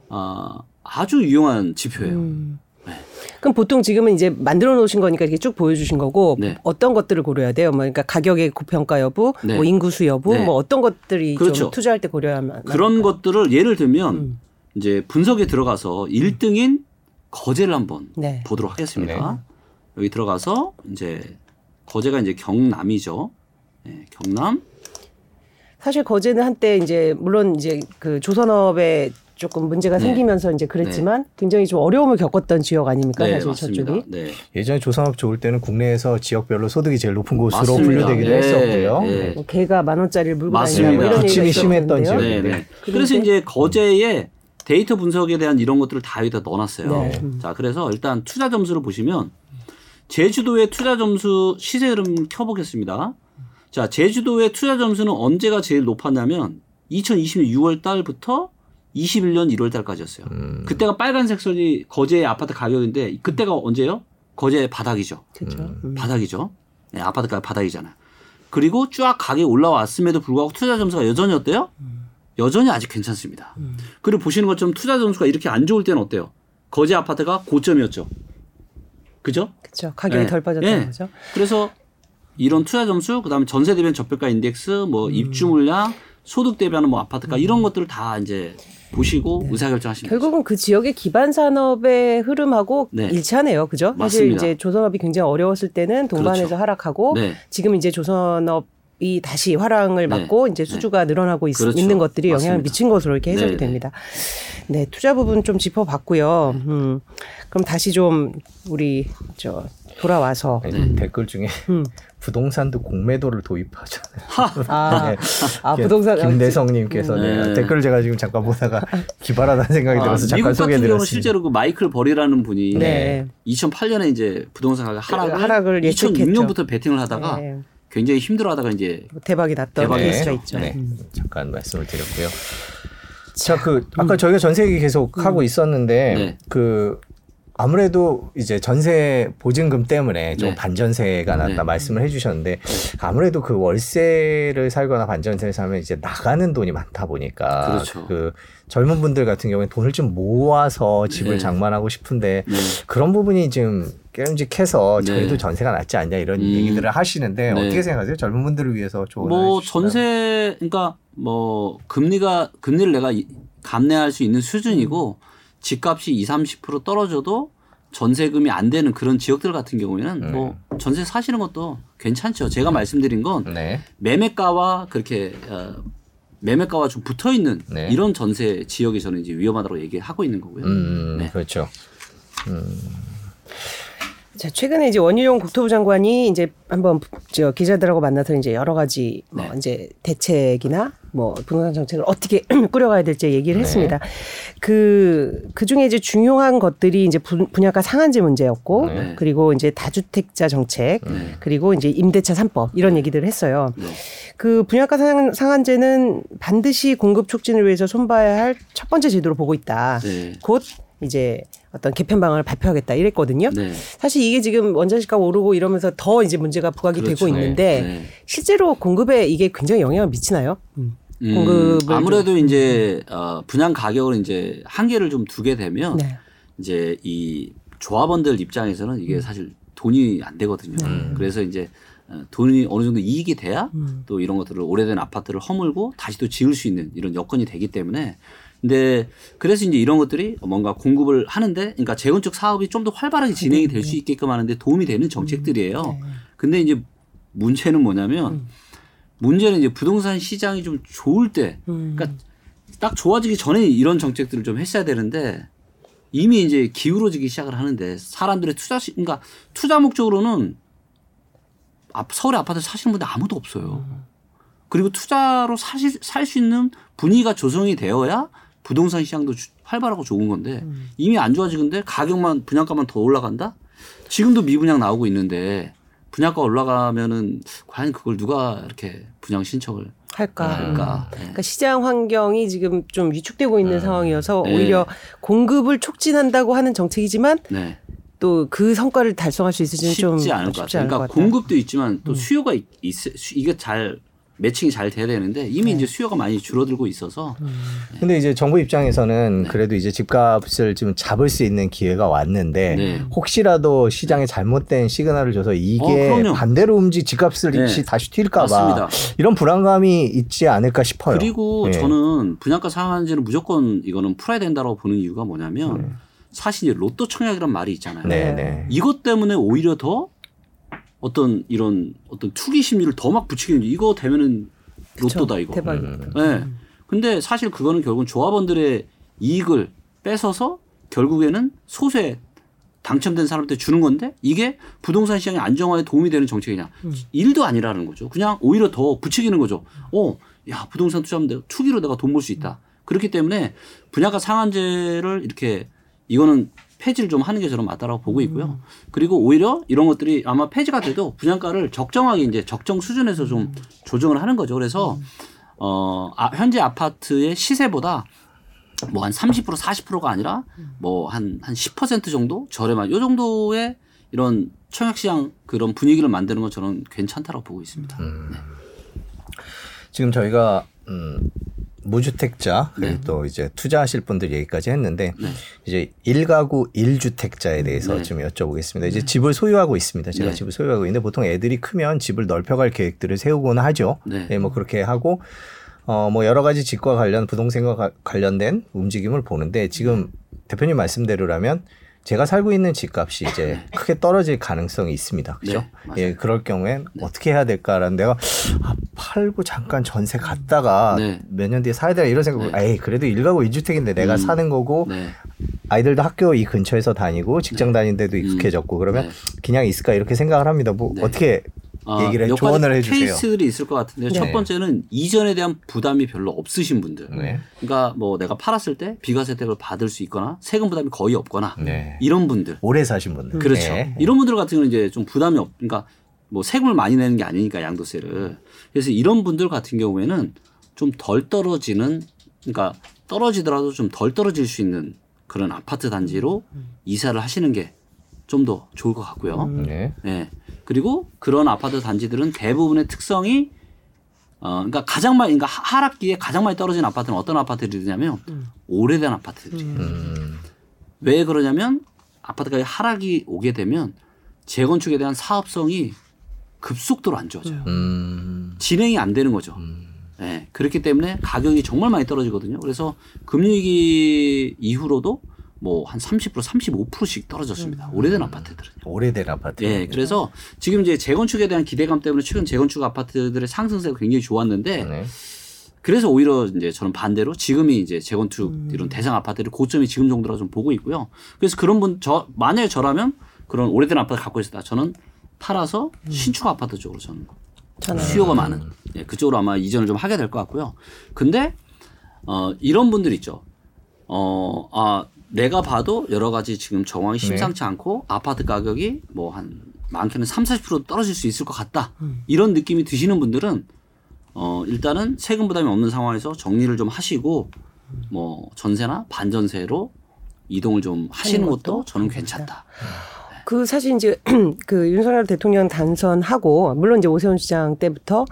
어, 아주 유용한 지표예요. 음. 그럼 보통 지금은 이제 만들어 놓으신 거니까 이렇게 쭉 보여주신 거고 네. 어떤 것들을 고려해야 돼요? 뭐 그러니까 가격의 고평가 여부, 네. 뭐 인구수 여부, 네. 뭐 어떤 것들이 그렇죠. 좀 투자할 때 고려하면 그런 할까요? 것들을 예를 들면 음. 이제 분석에 들어가서 1등인 거제를 한번 네. 보도록 하겠습니다. 네. 여기 들어가서 이제 거제가 이제 경남이죠. 네, 경남. 사실 거제는 한때 이제 물론 이제 그 조선업의 조금 문제가 네. 생기면서 이제 그랬지만 네. 굉장히 좀 어려움을 겪었던 지역 아닙니까 네, 사실 맞습니다. 저쪽이. 네. 예전에 조선업 좋을 때는 국내에서 지역별로 소득이 제일 높은 곳으로 맞습니다. 분류되기도 네. 했었고요. 네. 뭐 개가 만 원짜리를 물고 다니는 뭐 이런 얘기가 심했던 지역. 그래서 이제 거제에 데이터 분석에 대한 이런 것들을 다 여기다 넣어놨어요. 자 그래서 일단 투자 점수를 보시면 제주도의 투자 점수 시세 흐름 켜보겠습니다. 자 제주도의 투자 점수는 언제가 제일 높았냐면 2020년 6월 달부터 21년 1월 달까지였어요. 음. 그때가 빨간색 선이 거제 아파트 가격인데 그때가 언제요? 거제 바닥이죠. 그렇죠. 음. 바닥이죠. 네, 아파트가 바닥이잖아요. 그리고 쫙 가격이 올라왔음에도 불구하고 투자 점수가 여전히 어때요? 음. 여전히 아직 괜찮습니다. 음. 그리고 보시는 것처럼 투자 점수가 이렇게 안 좋을 때는 어때요? 거제 아파트가 고점이었죠. 그죠? 그렇죠. 가격이 네. 덜 빠졌다는 네. 거죠. 그래서 이런 투자 점수, 그다음에 전세 대비 저평가 인덱스, 뭐 음. 입주 물량, 소득 대비하는 뭐 아파트가 음. 이런 것들을 다 이제 보시고 네. 의사결정하시면 결국은 그 지역의 기반 산업의 흐름하고 네. 일치하네요. 그죠? 맞습니다. 사실 이제 조선업이 굉장히 어려웠을 때는 동반해서 그렇죠. 하락하고 네. 지금 이제 조선업 이 다시 화랑을 네. 맞고 네. 이제 수주가 네. 늘어나고 있, 그렇죠. 있는 것들이 맞습니다. 영향을 미친 것으로 이렇게 해석이 네. 됩니다. 네, 투자 부분 좀 짚어봤고요. 음, 그럼 다시 좀 우리 저 돌아와서 네. 댓글 중에 음. 부동산도 공매도를 도입하잖아요. 아, 네. 아 부동산 김대성님께서 네. 네. 댓글 제가 지금 잠깐 보다가 기발하다는 생각이 아, 들어서 잠깐 소개해드렸습니다. 실제로 그 마이클 버리라는 분이 네. 2008년에 이제 부동산 가격 하락을, 하락을 2006년부터 베팅을 하다가 네. 굉장히 힘들어하다가 이제 뭐 대박이 났던 대박이 케이스가 있죠. 네. 음. 잠깐 말씀을 드렸고요. 자, 그 아까 음. 저희가 전세 얘기 계속 음. 하고 있었는데 네. 그 아무래도 이제 전세 보증금 때문에 좀 네. 반전세가 났다 네. 말씀을 해주셨는데 네. 아무래도 그 월세를 살거나 반전세를 사면 이제 나가는 돈이 많다 보니까 그렇죠. 그 젊은 분들 같은 경우에 돈을 좀 모아서 집을 네. 장만하고 싶은데 네. 그런 부분이 좀 깨름직해서 저희도 네. 전세가 낫지 않냐 이런 음. 얘기들을 하시는데 어떻게 생각하세요? 젊은 분들을 위해서 조언을 뭐 전세 그러니까 뭐 금리가 금리를 내가 감내할 수 있는 수준이고 음. 집값이 20, 30% 떨어져도 전세금이 안 되는 그런 지역들 같은 경우에는 네. 뭐 전세 사시는 것도 괜찮죠. 제가 네. 말씀드린 건 네. 매매가와 그렇게 어, 매매가와 좀 붙어 있는 네. 이런 전세 지역이 저는 이제 위험하다고 얘기하고 있는 거고요. 음, 네. 그렇죠. 음. 자, 최근에 이제 원희룡 국토부 장관이 이제 한번 저 기자들하고 만나서 이제 여러 가지 뭐 네. 이제 대책이나 뭐 부동산 정책을 어떻게 꾸려가야 될지 얘기를 네. 했습니다. 그, 그 중에 이제 중요한 것들이 이제 분양가 상한제 문제였고 네. 그리고 이제 다주택자 정책 네. 그리고 이제 임대차 3법 이런 얘기들을 했어요. 네. 그 분양가 상, 상한제는 반드시 공급 촉진을 위해서 손봐야 할 첫 번째 제도로 보고 있다. 네. 곧 이제 어떤 개편 방안을 발표하겠다 이랬거든요. 네. 사실 이게 지금 원자재가 오르고 이러면서 더 이제 문제가 부각이 그렇죠. 되고 있는데 네. 실제로 공급에 이게 굉장히 영향을 미치나요? 음. 음, 아무래도 좀. 이제 어, 분양 가격을 이제 한계를 좀 두게 되면 네. 이제 이 조합원들 입장에서는 이게 음. 사실 돈이 안 되거든요. 네. 그래서 이제 어, 돈이 어느 정도 이익이 돼야 음. 또 이런 것들을 오래된 아파트를 허물고 다시 또 지을 수 있는 이런 여건이 되기 때문에 근데 그래서 이제 이런 것들이 뭔가 공급을 하는데 그러니까 재건축 사업이 좀 더 활발하게 진행이 될 수 있게끔 하는데 도움이 되는 정책들이에요. 음. 네. 근데 이제 문제는 뭐냐면 음. 문제는 이제 부동산 시장이 좀 좋을 때, 음. 그러니까 딱 좋아지기 전에 이런 정책들을 좀 했어야 되는데 이미 이제 기울어지기 시작을 하는데 사람들의 투자 시, 그러니까 투자 목적으로는 서울의 아파트 사시는 분들 아무도 없어요. 음. 그리고 투자로 사실 살 수 있는 분위기가 조성이 되어야 부동산 시장도 활발하고 좋은 건데 음. 이미 안 좋아지는데 가격만 분양가만 더 올라간다? 지금도 미분양 나오고 있는데 분양가 올라가면은 과연 그걸 누가 이렇게 분양 신청을 할까? 할까? 네. 그러니까 시장 환경이 지금 좀 위축되고 있는 네. 상황이어서 네. 오히려 공급을 촉진한다고 하는 정책이지만 네. 또그 성과를 달성할 수 있을지는 좀 쉽지 않을 것 같아요. 그러니까 공급도 있지만 또 음. 수요가 있, 있, 이게 잘 매칭이 잘 돼야 되는데 이미 네. 이제 수요가 많이 줄어들고 있어서. 음. 네. 근데 이제 정부 입장에서는 네. 그래도 이제 집값을 좀 잡을 수 있는 기회가 왔는데 네. 혹시라도 시장에 잘못된 시그널을 줘서 이게 어, 반대로 움직 집값을 네. 다시 튈까봐 이런 불안감이 있지 않을까 싶어요. 그리고 네. 저는 분양가 상한제는 무조건 이거는 풀어야 된다고 보는 이유가 뭐냐면 사실 로또 청약이란 말이 있잖아요. 이것 때문에 오히려 더 어떤 이런 어떤 투기 심리를 더 막 붙이기는 이거 되면은 로또다 이거. 대박. 음. 네. 근데 사실 그거는 결국은 조합원들의 이익을 뺏어서 결국에는 소수의 당첨된 사람한테 주는 건데 이게 부동산 시장의 안정화에 도움이 되는 정책이냐? 음. 일도 아니라는 거죠. 그냥 오히려 더 부추기는 거죠. 어, 야 부동산 투자하면 투기로 내가 돈 벌 수 있다. 그렇기 때문에 분야가 상한제를 이렇게 이거는 폐지를 좀 하는 게 저는 맞다라고 보고 있고요. 음. 그리고 오히려 이런 것들이 아마 폐지가 돼도 분양가를 적정하게 이제 적정 수준에서 좀 음. 조정을 하는 거죠. 그래서 음. 어 아, 현재 아파트의 시세보다 뭐 한 30% 40%가 아니라 뭐 한 한 10% 정도 저렴한 요 정도의 이런 청약시장 그런 분위기를 만드는 건 저는 괜찮다라고 보고 있습니다. 음. 네. 지금 저희가 음, 무주택자 그리고 네. 또 이제 투자하실 분들 얘기까지 했는데 네. 이제 일가구 일주택자에 대해서 네. 좀 여쭤보겠습니다. 이제 네. 집을 소유하고 있습니다. 제가 네. 집을 소유하고 있는데 보통 애들이 크면 집을 넓혀갈 계획들을 세우곤 하죠. 네. 네, 뭐 그렇게 하고 어 뭐 여러 가지 집과 관련 부동산과 관련된 움직임을 보는데 지금 대표님 말씀대로라면 제가 살고 있는 집값이 이제 네. 크게 떨어질 가능성이 있습니다. 그죠? 네, 예, 그럴 경우엔 네. 어떻게 해야 될까라는 내가 아, 팔고 잠깐 전세 갔다가 네. 몇년 뒤에 사야 되나 이런 생각을 네. 에이, 그래도 일가구 이주택인데 내가 음. 사는 거고 네. 아이들도 학교 이 근처에서 다니고 직장 다니는 데도 익숙해졌고 그러면 그냥 있을까 이렇게 생각을 합니다. 뭐 어떻게 어, 얘기를 조언을 해주세요. 케이스들이 있을 것 같은데 네. 첫 번째는 이전에 대한 부담이 별로 없으신 분들. 네. 그러니까 뭐 내가 팔았을 때 비과세 혜택을 받을 수 있거나 세금 부담이 거의 없거나 네. 이런 분들. 오래 사신 분들. 그렇죠. 네. 이런 분들 같은 경우는 이제 좀 부담이 없. 그러니까 뭐 세금을 많이 내는 게 아니니까 양도세를. 그래서 이런 분들 같은 경우에는 좀 덜 떨어지는 그러니까 떨어지더라도 좀 덜 떨어질 수 있는 그런 아파트 단지로 이사를 하시는 게 좀 더 좋을 것 같고요. 음. 네. 네. 그리고 그런 아파트 단지들은 대부분의 특성이 어, 그러니까 가장 많이, 그러니까 하락기에 가장 많이 떨어진 아파트는 어떤 아파트들이냐면 음. 오래된 아파트들이에요. 음. 왜 그러냐면 아파트가 하락이 오게 되면 재건축에 대한 사업성이 급속도로 안 좋아져요. 음. 진행이 안 되는 거죠. 음. 네, 그렇기 때문에 가격이 정말 많이 떨어지거든요. 그래서 금융위기 이후로도 뭐 한 30% 35%씩 떨어졌습니다. 음. 오래된 아파트들은. 오래된 아파트. 네, 그래서 지금 이제 재건축에 대한 기대감 때문에 최근 재건축 아파트들의 상승세가 굉장히 좋았는데 네. 그래서 오히려 이제 저는 반대로 지금이 이제 재건축 음. 이런 대상 아파트들 고점이 지금 정도라 좀 보고 있고요. 그래서 그런 분 저 만약에 저라면 그런 오래된 아파트 갖고 있었다. 저는 팔아서 음. 신축 아파트 쪽으로 저는 저는. 수요가 많은 예, 그쪽으로 아마 이전을 좀 하게 될 것 같고요. 근데 어 이런 분들 있죠. 어아 내가 봐도 여러 가지 지금 정황이 네. 심상치 네. 않고 아파트 가격이 뭐 한 많게는 3, 40% 떨어질 수 있을 것 같다. 음. 이런 느낌이 드시는 분들은 어 일단은 세금 부담이 없는 상황에서 정리를 좀 하시고 뭐 전세나 반전세로 이동을 좀 하시는 것도 저는 괜찮다. 그 사실 이제 그 윤석열 대통령 단선하고 물론 이제 오세훈 시장 때부터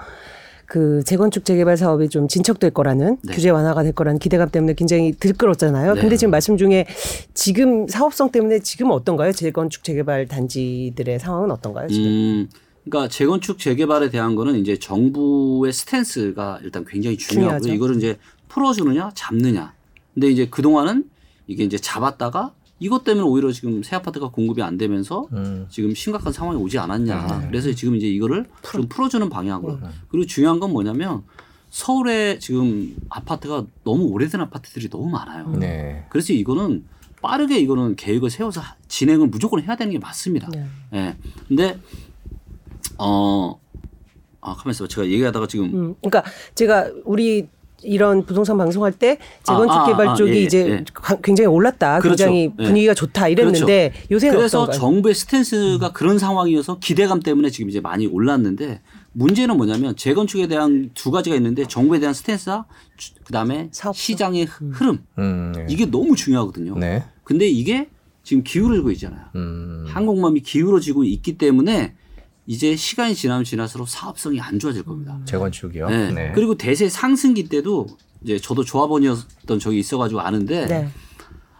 그 재건축 재개발 사업이 좀 진척될 거라는 네. 규제 완화가 될 거라는 기대감 때문에 굉장히 들끓었잖아요. 네. 근데 지금 말씀 중에 지금 사업성 때문에 지금 어떤가요? 재건축 재개발 단지들의 상황은 어떤가요? 지금? 음, 그러니까 재건축 재개발에 대한 거는 이제 정부의 스탠스가 일단 굉장히. 중요하죠. 이거를 이제 풀어주느냐 잡느냐. 근데 이제 그 동안은 이게 이제 잡았다가 이것 때문에 오히려 지금 새 아파트가 공급이 안 되면서 음. 지금 심각한 상황이 오지 않았냐. 네. 그래서 지금 이제 이거를 풀. 좀 풀어주는 방향으로. 네. 그리고 중요한 건 뭐냐면 서울에 지금 아파트가 너무 오래된 아파트들이 너무 많아요. 네. 그래서 이거는 빠르게 이거는 계획을 세워서 진행을 무조건 해야 되는 게 맞습니다. 네. 네. 근데 어 아, 가만 있어봐. 제가 얘기하다가 지금. 음, 그러니까 제가 우리 이런 부동산 방송할 때 재건축 아, 아, 개발 아, 쪽이 예, 이제 예. 굉장히 올랐다. 그렇죠. 굉장히 예. 분위기가 좋다 이랬는데 그렇죠. 요새는 그래서 어떤가요? 정부의 스탠스가 음. 그런 상황이어서 기대감 때문에 지금 이제 많이 올랐는데 문제는 뭐냐면 재건축에 대한 두 가지가 있는데 정부에 대한 스탠스와 그다음에 사업성. 시장의 음. 흐름 음, 네. 이게 너무 중요하거든요. 네. 근데 이게 지금 기울어지고 있잖아요. 음. 한국맘이 기울어지고 있기 때문에 이제 시간이 지나면 지날수록 사업성이 안 좋아질 겁니다. 음. 재건축이요. 네. 네. 그리고 대세 상승기 때도 이제 저도 조합원이었던 적이 있어가지고 아는데 네.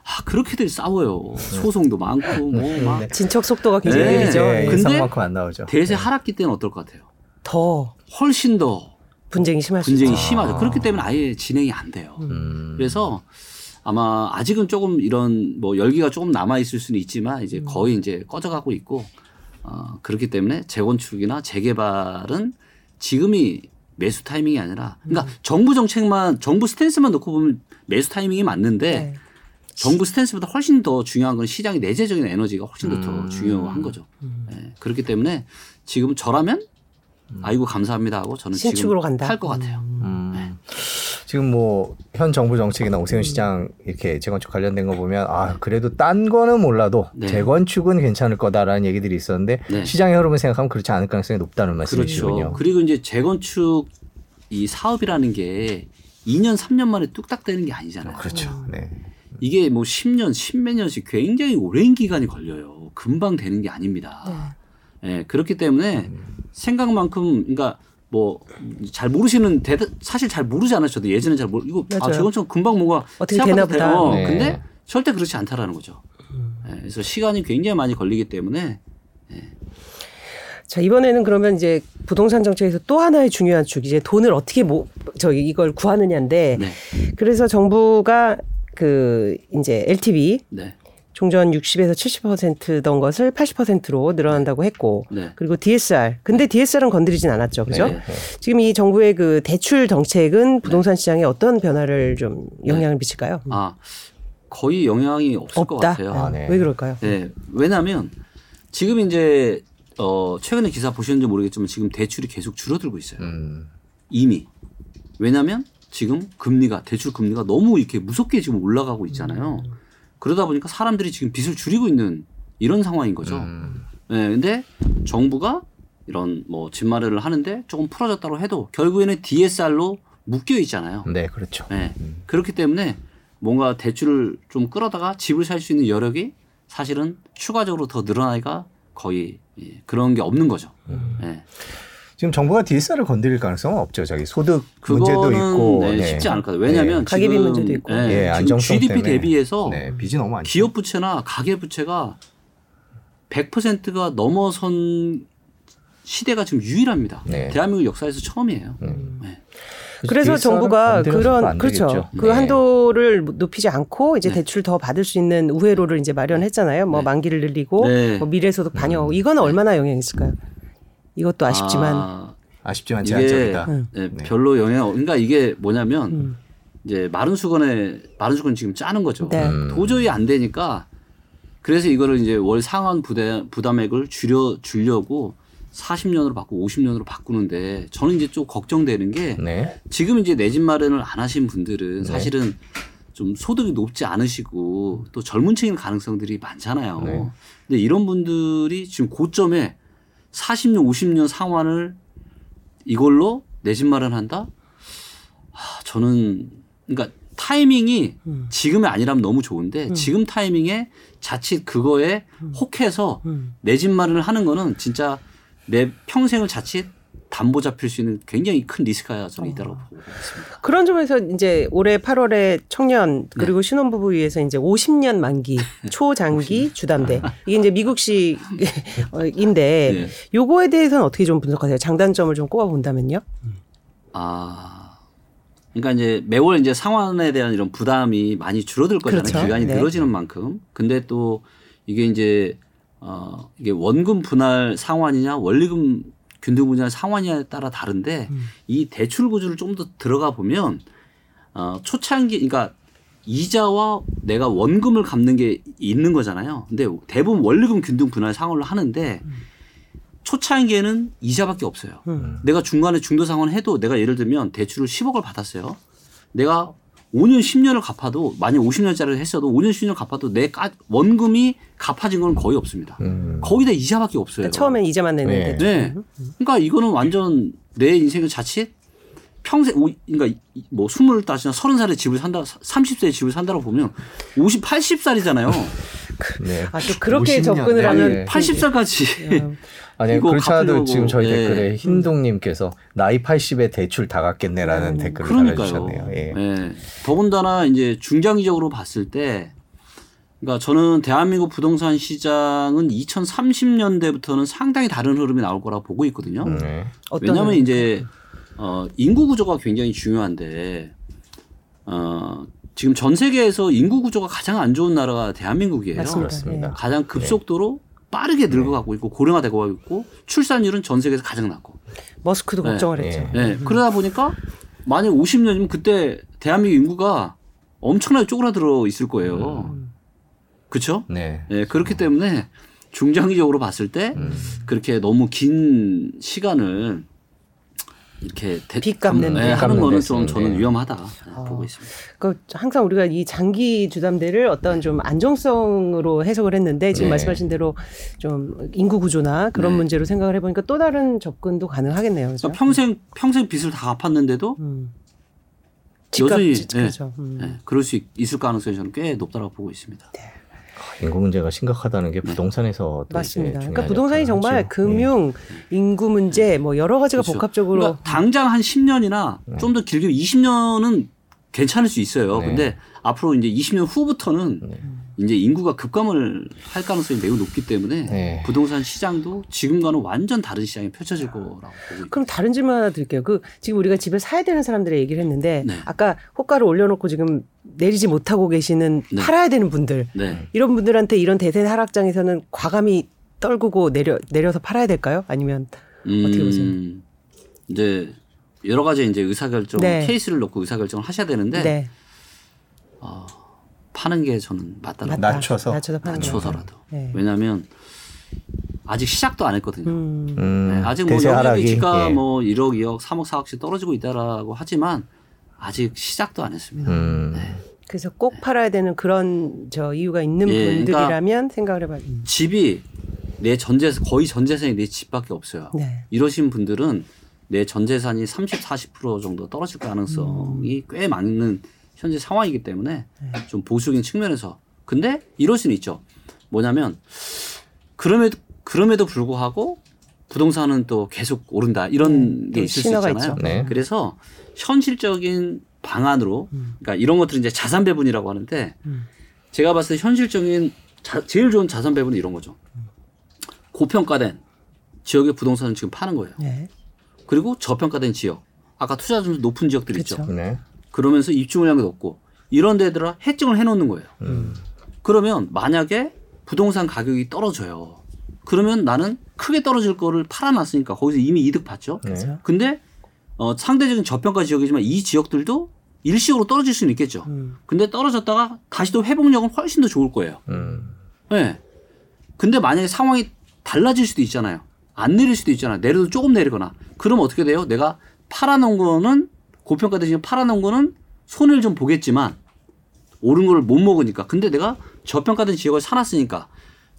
아 그렇게들 싸워요. 소송도 많고 뭐막 네. 진척 속도가 굉장히 네. 느리죠. 네. 근데 안 나오죠. 대세 네. 하락기 때는 어떨 것 같아요? 더 훨씬 더 분쟁이 심할 분쟁이 아. 심하죠. 그렇기 때문에 아예 진행이 안 돼요. 음. 그래서 아마 아직은 조금 이런 뭐 열기가 조금 남아 있을 수는 있지만 이제 음. 거의 이제 꺼져 가고 있고 어, 그렇기 때문에 재건축이나 재개발은 지금이 매수 타이밍이 아니라 그러니까 음. 정부 정책만 정부 스탠스만 놓고 보면 매수 타이밍이 맞는데 네. 정부 스탠스보다 훨씬 더 중요한 건 시장의 내재적인 에너지가 훨씬 더, 음. 더 중요한 거죠. 음. 네. 그렇기 때문에 지금 저라면 음. 아이고 감사합니다 하고 저는 지금 할것 같아요. 지금 뭐 현 정부 정책이나 오세훈 음. 시장 이렇게 재건축 관련된 거 보면 아 그래도 딴 거는 몰라도 네. 재건축은 괜찮을 거다라는 얘기들이 있었는데 네. 시장의 흐름을 생각하면 그렇지 않을 가능성이 높다는 말씀이시군요. 그렇죠. 그리고 이제 재건축 이 사업이라는 게 2년 3년 만에 뚝딱 되는 게 아니잖아요. 그렇죠. 네. 이게 뭐 10년, 10몇 년씩 굉장히 오랜 기간이 걸려요. 금방 되는 게 아닙니다. 네. 네 그렇기 때문에 음. 생각만큼 그러니까 뭐 잘 모르시는 대 사실 잘 모르잖아요. 저도 예전에 잘 모르 이거 아 저건 좀 금방 뭔가 어떻게 되나 보다. 어, 네. 근데 절대 그렇지 않다라는 거죠. 음. 네, 그래서 시간이 굉장히 많이 걸리기 때문에 네. 자 이번에는 그러면 이제 부동산 정책에서 또 하나의 중요한 축 이제 돈을 어떻게 뭐 저기 이걸 구하느냐인데 네. 그래서 정부가 그 이제 LTV 네. 종전 60에서 70%던 것을 80%로 늘어난다고 했고 네. 그리고 DSR 근데 DSR은 건드리진 않았죠 그죠 네. 지금 이 정부의 그 대출 정책은 부동산 시장에 어떤 변화를 좀 영향을 미칠까요? 아 거의 영향이 없을 없다? 것 같아요. 아, 네. 왜 그럴까요? 네 왜냐하면 지금 이제 어 최근에 기사 보셨는지 모르겠지만 지금 대출이 계속 줄어들고 있어요. 음. 이미 왜냐하면 지금 금리가 대출 금리가 너무 이렇게 무섭게 지금 올라가고 있잖아요. 음. 그러다 보니까 사람들이 지금 빚을 줄이고 있는 이런 상황인 거죠. 음. 네, 근데 정부가 이런 뭐 집 마련을 하는데 조금 풀어졌다고 해도 결국에는 DSR로 묶여 있잖아요. 네, 그렇죠. 네. 음. 그렇기 때문에 뭔가 대출을 좀 끌어다가 집을 살 수 있는 여력이 사실은 추가적으로 더 늘어나기가 거의 예, 그런 게 없는 거죠. 음. 네. 지금 정부가 DSR을 건드릴 가능성은 없죠. 저기 소득 문제도 있고 네, 네. 쉽지 않을 것 같아요. 왜냐하면 네. 가계비 문제도 있고 네, 지금 GDP 대비해서 네, 빚이 너무 많죠. 기업 부채나 가계 부채가 100%가 넘어선 시대가 지금 유일합니다. 네. 대한민국 역사에서 처음이에요. 음. 네. 그래서 정부가 그런 그렇죠. 그 네. 한도를 높이지 않고 이제 네. 대출 더 받을 수 있는 우회로를 이제 마련했잖아요. 뭐 네. 만기를 늘리고 네. 뭐 미래소득 반영하고 음. 이거는 얼마나 영향이 있을까요? 이것도 아쉽지만 아, 아쉽지만 제한적이다. 네. 별로 영향. 그러니까 이게 뭐냐면 음. 이제 마른 수건에 마른 수건 지금 짜는 거죠. 음. 도저히 안 되니까 그래서 이거를 이제 월 상환 부담 부담액을 줄여 주려고 40년으로 바꾸고 50년으로 바꾸는데 저는 이제 좀 걱정되는 게 네. 지금 이제 내 집 마련을 안 하신 분들은 네. 사실은 좀 소득이 높지 않으시고 또 젊은 층일 가능성들이 많잖아요. 네. 근데 이런 분들이 지금 고점에 40년, 50년 상환을 이걸로 내 집 마련한다? 아, 저는 그러니까 타이밍이 음. 지금이 아니라면 너무 좋은데 음. 지금 타이밍에 자칫 그거에 음. 혹해서 음. 내집 마련을 하는 거는 진짜 내 평생을 자칫 담보 잡힐 수 있는 굉장히 큰 리스크가 저는 있다고 보고 있습니다. 그런 점에서 이제 올해 8월에 청년 그리고 네. 신혼부부 위해서 이제 50년 만기 초장기 주담대 이게 이제 미국식인데 네. 요거에 대해서는 어떻게 좀 분석하세요? 장단점을 좀 꼽아 본다면요. 아 그러니까 이제 매월 이제 상환에 대한 이런 부담이 많이 줄어들 거잖아요. 그렇죠. 기간이 네. 늘어지는 만큼. 근데 또 이게 이제 어 이게 원금 분할 상환이냐 원리금 균등 분할 상환이냐에 따라 다른데 음. 이 대출 구조를 좀 더 들어가 보면 어 초창기 그러니까 이자와 내가 원금을 갚는 게 있는 거잖아요. 근데 대부분 원리금 균등 분할 상환을 하는데 음. 초창기에는 이자밖에 없어요. 음. 내가 중간에 중도 상환을 해도 내가 예를 들면 대출을 10억을 받았어요. 내가 5년 10년을 갚아도 만약 50년짜리를 했어도 5년 10년 갚아도 내 원금이 갚아진 건 거의 없습니다. 음. 거기다 이자밖에 없어요. 그러니까 처음엔 이자만 내는데. 네. 네. 그러니까 이거는 완전 내 인생의 자칫 평생 그러니까 뭐 스물 다시나 서른 살에 집을 산다 30세에 집을 산다고 보면 50, 80살이잖아요. 네. 아, 또 그렇게 접근을 하면 80살까지 아니 그렇지 않아도 지금 저희 예. 댓글에 흰동님께서 나이 80에 대출 다 갚겠네라는 음, 댓글을 그러니까요. 달아주셨네요. 예. 예. 더군다나 이제 중장기적으로 봤을 때, 그러니까 저는 대한민국 부동산 시장은 2030년대부터는 상당히 다른 흐름이 나올 거라고 보고 있거든요. 음, 네. 왜냐하면 이제 어, 인구 구조가 굉장히 중요한데 어, 지금 전 세계에서 인구 구조가 가장 안 좋은 나라가 대한민국이에요. 맞습니다. 가장 급속도로 빠르게 늙어가고 있고 고령화되고 있고 출산율은 전 세계에서 가장 낮고. 머스크도 네. 걱정을 했죠. 네. 네. 그러다 보니까 만약 50년이면 그때 대한민국 인구가 엄청나게 쪼그라들어 있을 거예요. 음. 그렇죠? 네. 네. 그렇기 때문에 중장기적으로 봤을 때 음. 그렇게 너무 긴 시간을 이렇게 빚 갚는 네, 하는 거는 좀 저는 위험하다 어. 보고 있습니다. 그 항상 우리가 이 장기 주담대를 어떤 좀 안정성으로 해석을 했는데 지금 네. 말씀하신 대로 좀 인구 구조나 그런 네. 문제로 생각을 해보니까 또 다른 접근도 가능하겠네요. 그렇죠? 그러니까 평생 평생 빚을 다 갚았는데도 음. 여전히 네, 음. 네, 그럴 수 있을 가능성이 저는 꽤 높다고 보고 있습니다. 네. 인구 문제가 심각하다는 게 네. 부동산에서 맞습니다. 그러니까 부동산이 정말 하죠. 금융, 네. 인구 문제 뭐 여러 가지가 그렇죠. 복합적으로 그러니까 당장 한 10년이나 네. 좀더 길게 20년은 괜찮을 수 있어요. 네. 근데 앞으로 이제 20년 후부터는 네. 이제 인구가 급감을 할 가능성이 매우 높기 때문에 네. 부동산 시장도 지금과는 완전 다른 시장이 펼쳐질 거라고 보고 있습니다. 그럼 다른 질문 하나 드릴게요. 그 지금 우리가 집을 사야 되는 사람들의 얘기를 했는데 네. 아까 호가를 올려놓고 지금 내리지 못하고 계시는 네. 팔아야 되는 분들 네. 이런 분들한테 이런 대세 하락장에서는 과감히 떨구고 내려 내려서 팔아야 될까요? 아니면 어떻게 보세요? 음, 이제 여러 가지 이제 의사결정 네. 케이스를 놓고 의사결정을 하셔야 되는데 네. 어, 파는 게 저는 맞다. 맞다. 낮춰서 낮춰서 파는 낮춰서라도. 네. 왜냐하면 아직 시작도 안 했거든요. 음. 음 네, 아직 뭐 영업이 지가 예. 뭐 1억, 2억, 3억, 4억씩 떨어지고 있다라고 하지만 아직 시작도 안 했습니다. 음. 네. 그래서 꼭 팔아야 되는 그런 저 이유가 있는 예, 분들이라면 그러니까 생각을 해봐요. 음. 집이 내 전재산 거의 전재산이 내 집밖에 없어요. 네. 이러신 분들은 내 전재산이 30, 40% 정도 떨어질 가능성이 음. 꽤 많은 현재 상황이기 때문에 네. 좀 보수적인 측면에서 근데 이럴 수는 있죠. 뭐냐면 그럼에도 그럼에도 불구하고 부동산은 또 계속 오른다 이런 네. 게 있을 수 있잖아요. 네. 그래서 현실적인 방안으로 음. 그러니까 이런 것들은 이제 자산 배분이라고 하는데 음. 제가 봤을 때 현실적인 자, 제일 좋은 자산 배분은 이런 거죠. 고평가된 지역의 부동산을 지금 파는 거예요. 네. 그리고 저평가된 지역. 아까 투자 좀 높은 지역들 그쵸. 있죠. 네. 그러면서 입주 물량이 높고 이런 데들아 해증을 해놓는 거예요. 음. 그러면 만약에 부동산 가격이 떨어져요. 그러면 나는 크게 떨어질 거를 팔아놨으니까 거기서 이미 이득 봤죠. 네. 근데 어, 상대적인 저평가 지역이지만 이 지역들도 일시적으로 떨어질 수는 있겠죠. 음. 근데 떨어졌다가 다시 또 회복력은 훨씬 더 좋을 거예요. 음. 네. 근데 만약에 상황이 달라질 수도 있잖아요. 안 내릴 수도 있잖아요. 내려도 조금 내리거나. 그럼 어떻게 돼요? 내가 팔아놓은 거는 고평가 대신 팔아놓은 거는 손해를 좀 보겠지만 오른 걸 못 먹으니까. 근데 내가 저평가된 지역을 사놨으니까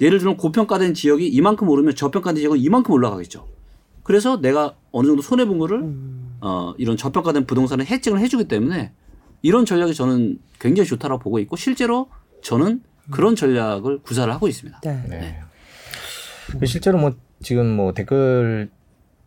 예를 들면 고평가된 지역이 이만큼 오르면 저평가된 지역은 이만큼 올라가겠죠. 그래서 내가 어느 정도 손해 본 거를 음. 어 이런 저평가된 부동산을 해증을 해주기 때문에 이런 전략이 저는 굉장히 좋다라고 보고 있고 실제로 저는 그런 전략을 구사를 하고 있습니다. 네. 네. 그 실제로 뭐 지금 뭐 댓글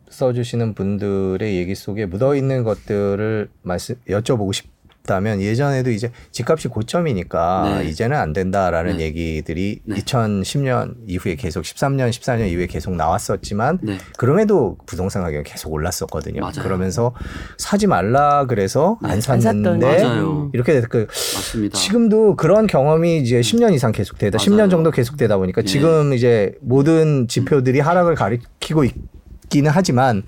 써주시는 분들의 얘기 속에 묻어 있는 것들을 말씀 여쭤보고 싶. 다면 예전에도 이제 집값이 고점이니까 네. 이제는 안 된다라는 네. 얘기들이 네. 2010년 이후에 계속 13년, 14년 이후에 계속 나왔었지만 네. 그럼에도 부동산 가격이 계속 올랐었거든요. 맞아요. 그러면서 사지 말라 그래서 네. 안 샀는데 안 이렇게 그 맞습니다. 지금도 그런 경험이 이제 10년 이상 계속되다, 맞아요. 10년 정도 계속되다 보니까 예. 지금 이제 모든 지표들이 하락을 가리키고 있 기는 하지만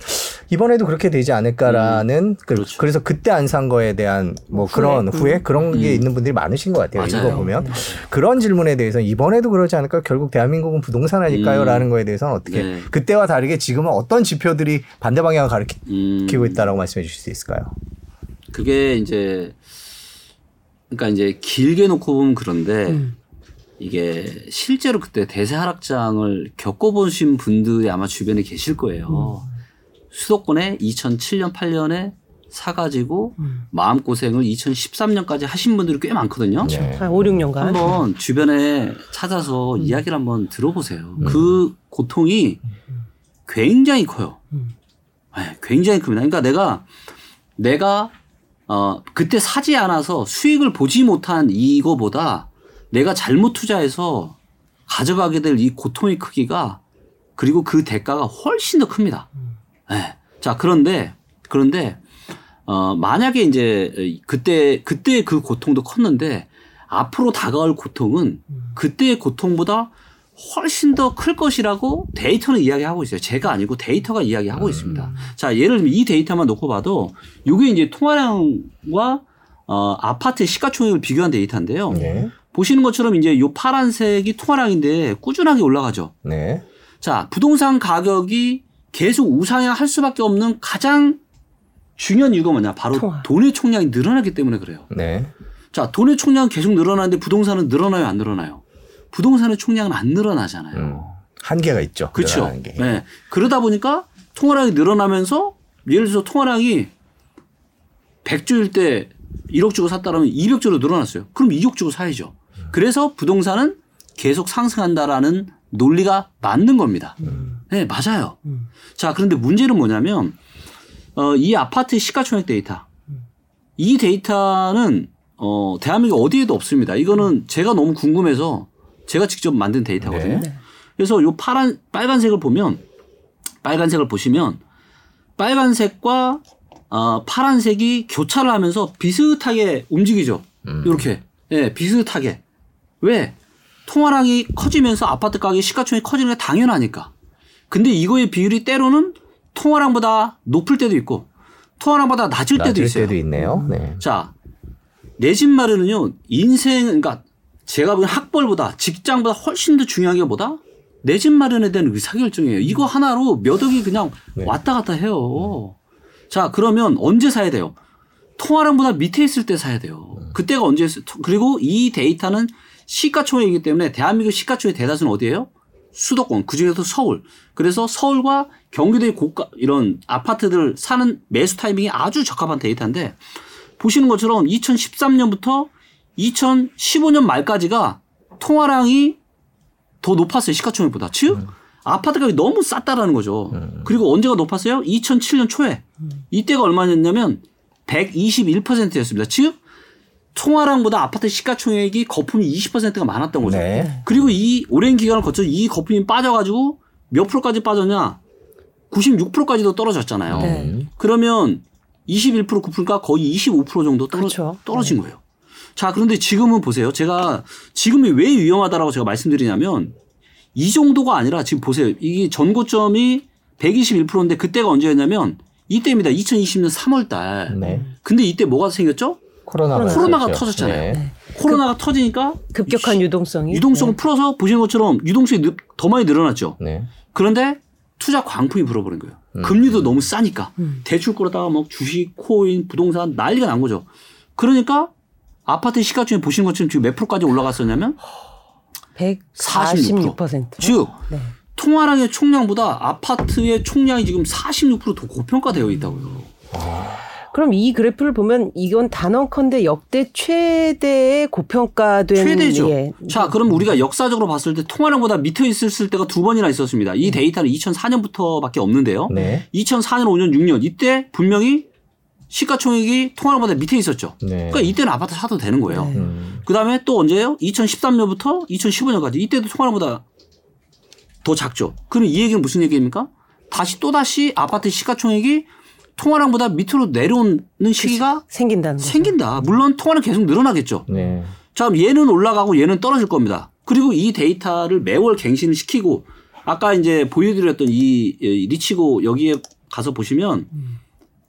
이번에도 그렇게 되지 않을까라는 음, 그, 그렇죠. 그래서 그때 안 산 거에 대한 뭐 후회? 그런 후회 음. 그런 게 음. 있는 분들이 많으신 것 같아요. 맞아요. 이거 보면 맞아요. 그런 질문에 대해서 이번에도 그러지 않을까 결국 대한민국은 부동산 아닐까요?라는 음. 거에 대해서는 어떻게 네. 그때와 다르게 지금은 어떤 지표들이 반대 방향을 가리키고 있다라고 말씀해 주실 수 있을까요? 그게 이제 그러니까 이제 길게 놓고 보면 그런데 음. 이게 실제로 그때 대세 하락장을 겪어보신 분들이 아마 주변에 계실 거예요. 음. 수도권에 2007년 8년에 사가지고 음. 마음고생을 2013년까지 하신 분들이 꽤 많거든요. 네. 한 5, 6년간. 한번 주변에 찾아서 음. 이야기를 한번 들어보세요. 음. 그 고통이 굉장히 커요. 음. 네, 굉장히 큽니다. 그러니까 내가, 내가, 어, 그때 사지 않아서 수익을 보지 못한 이거보다 내가 잘못 투자해서 가져가게 될 이 고통의 크기가 그리고 그 대가가 훨씬 더 큽니다. 음. 네. 자, 그런데, 그런데, 어, 만약에 이제 그때, 그때 그 고통도 컸는데 앞으로 다가올 고통은 그때의 고통보다 훨씬 더 클 것이라고 데이터는 이야기하고 있어요. 제가 아니고 데이터가 이야기하고 음. 있습니다. 자, 예를 들면 이 데이터만 놓고 봐도 이게 이제 통화량과 어, 아파트의 시가총액을 비교한 데이터인데요. 네. 보시는 것처럼 이제 요 파란색이 통화량인데 꾸준하게 올라가죠. 네. 자, 부동산 가격이 계속 우상향할 수밖에 없는 가장 중요한 이유가 뭐냐? 바로 통화. 돈의 총량이 늘어나기 때문에 그래요. 네. 자, 돈의 총량은 계속 늘어나는데 부동산은 늘어나요, 안 늘어나요? 부동산의 총량은 안 늘어나잖아요. 음, 한계가 있죠. 그렇죠. 네. 그러다 보니까 통화량이 늘어나면서 예를 들어서 통화량이 100조일 때 1억 주고 샀다라면 200조로 늘어났어요. 그럼 2억 주고 사야죠. 그래서 부동산은 계속 상승한다라는 논리가 맞는 겁니다. 음. 네, 맞아요. 음. 자, 그런데 문제는 뭐냐면, 어, 이 아파트 시가총액 데이터. 이 데이터는, 어, 대한민국 어디에도 없습니다. 이거는 제가 너무 궁금해서 제가 직접 만든 데이터거든요. 네. 그래서 요 파란, 빨간색을 보면, 빨간색을 보시면, 빨간색과 어, 파란색이 교차를 하면서 비슷하게 움직이죠. 음. 이렇게. 예, 네, 비슷하게. 왜? 통화량이 커지면서 아파트 가격 시가총액이 커지는 게 당연하니까. 근데 이거의 비율이 때로는 통화량보다 높을 때도 있고 통화량보다 낮을, 낮을 때도 있어요. 때도 있네요. 네. 자, 내 집 마련은요, 인생, 그러니까 제가 보기엔 학벌보다 직장보다 훨씬 더 중요한 게 뭐다? 내 집 마련에 대한 의사결정이에요. 이거 하나로 몇 억이 그냥 네. 왔다 갔다 해요. 자, 그러면 언제 사야 돼요? 통화량보다 밑에 있을 때 사야 돼요. 그때가 언제, 그리고 이 데이터는 시가총액이기 때문에 대한민국 시가총액 대다수는 어디예요? 수도권 그중에서 서울. 그래서 서울과 경기도의 고가 이런 아파트들 사는 매수 타이밍이 아주 적합한 데이터인데 보시는 것처럼 2013년부터 2015년 말까지가 통화량이 더 높았어요 시가총액보다. 즉 음. 아파트 가격이 너무 쌌다라는 거죠. 음. 그리고 언제가 높았어요? 2007년 초에 이때가 얼마였냐면 121%였습니다. 즉 총화량보다 아파트 시가총액이 거품이 20%가 많았던 거죠. 네. 그리고 이 오랜 기간을 거쳐 이 거품이 빠져가지고 몇 프로까지 빠졌냐? 96%까지도 떨어졌잖아요. 네. 그러면 21% 9%가 거의 25% 정도 떨어, 그렇죠. 떨어진 네. 거예요. 자, 그런데 지금은 보세요. 제가 지금이 왜 위험하다라고 제가 말씀드리냐면 이 정도가 아니라 지금 보세요. 이게 전고점이 121%인데 그때가 언제였냐면 이때입니다. 2020년 3월 달. 네. 근데 이때 뭐가 생겼죠? 코로나가, 코로나가. 터졌잖아요. 네. 코로나가 급, 터지니까 급격한 유동성이 유동성을 네. 풀어서 보시는 것처럼 유동성이 더 많이 늘어났죠. 네. 그런데 투자 광풍이 불어버린 거예요. 음. 금리도 너무 싸니까 음. 대출 끌어다가 뭐 주식, 코인, 부동산 난리가 난 거죠. 그러니까 아파트 시가총액 보시는 것처럼 지금 몇 프로까지 올라갔었냐면 146%. 즉 네. 통화량의 총량보다 아파트의 총량이 지금 46%더 고평가되어 있다고요. 그럼 이 그래프를 보면 이건 단언컨대 역대 최대의 고평가된 최대죠. 예. 자, 그럼 우리가 역사적으로 봤을 때 통화량보다 밑에 있었을 때가 두 번이나 있었습니다. 이 데이터는 2004년부터밖에 없는데요. 네. 2004년, 5년, 6년 이때 분명히 시가총액이 통화량보다 밑에 있었죠. 네. 그러니까 이때는 아파트 사도 되는 거예요. 네. 그다음에 또 언제예요? 2013년부터 2015년까지 이때도 통화량보다 더 작죠. 그럼 이 얘기는 무슨 얘기입니까? 다시 또 다시 아파트 시가총액이 통화량보다 밑으로 내려오는 시기가 생긴다는 거죠. 생긴다. 물론 통화는 계속 늘어나겠죠. 네. 자, 얘는 올라가고 얘는 떨어질 겁니다. 그리고 이 데이터를 매월 갱신을 시키고 아까 이제 보여드렸던 이 리치고 여기에 가서 보시면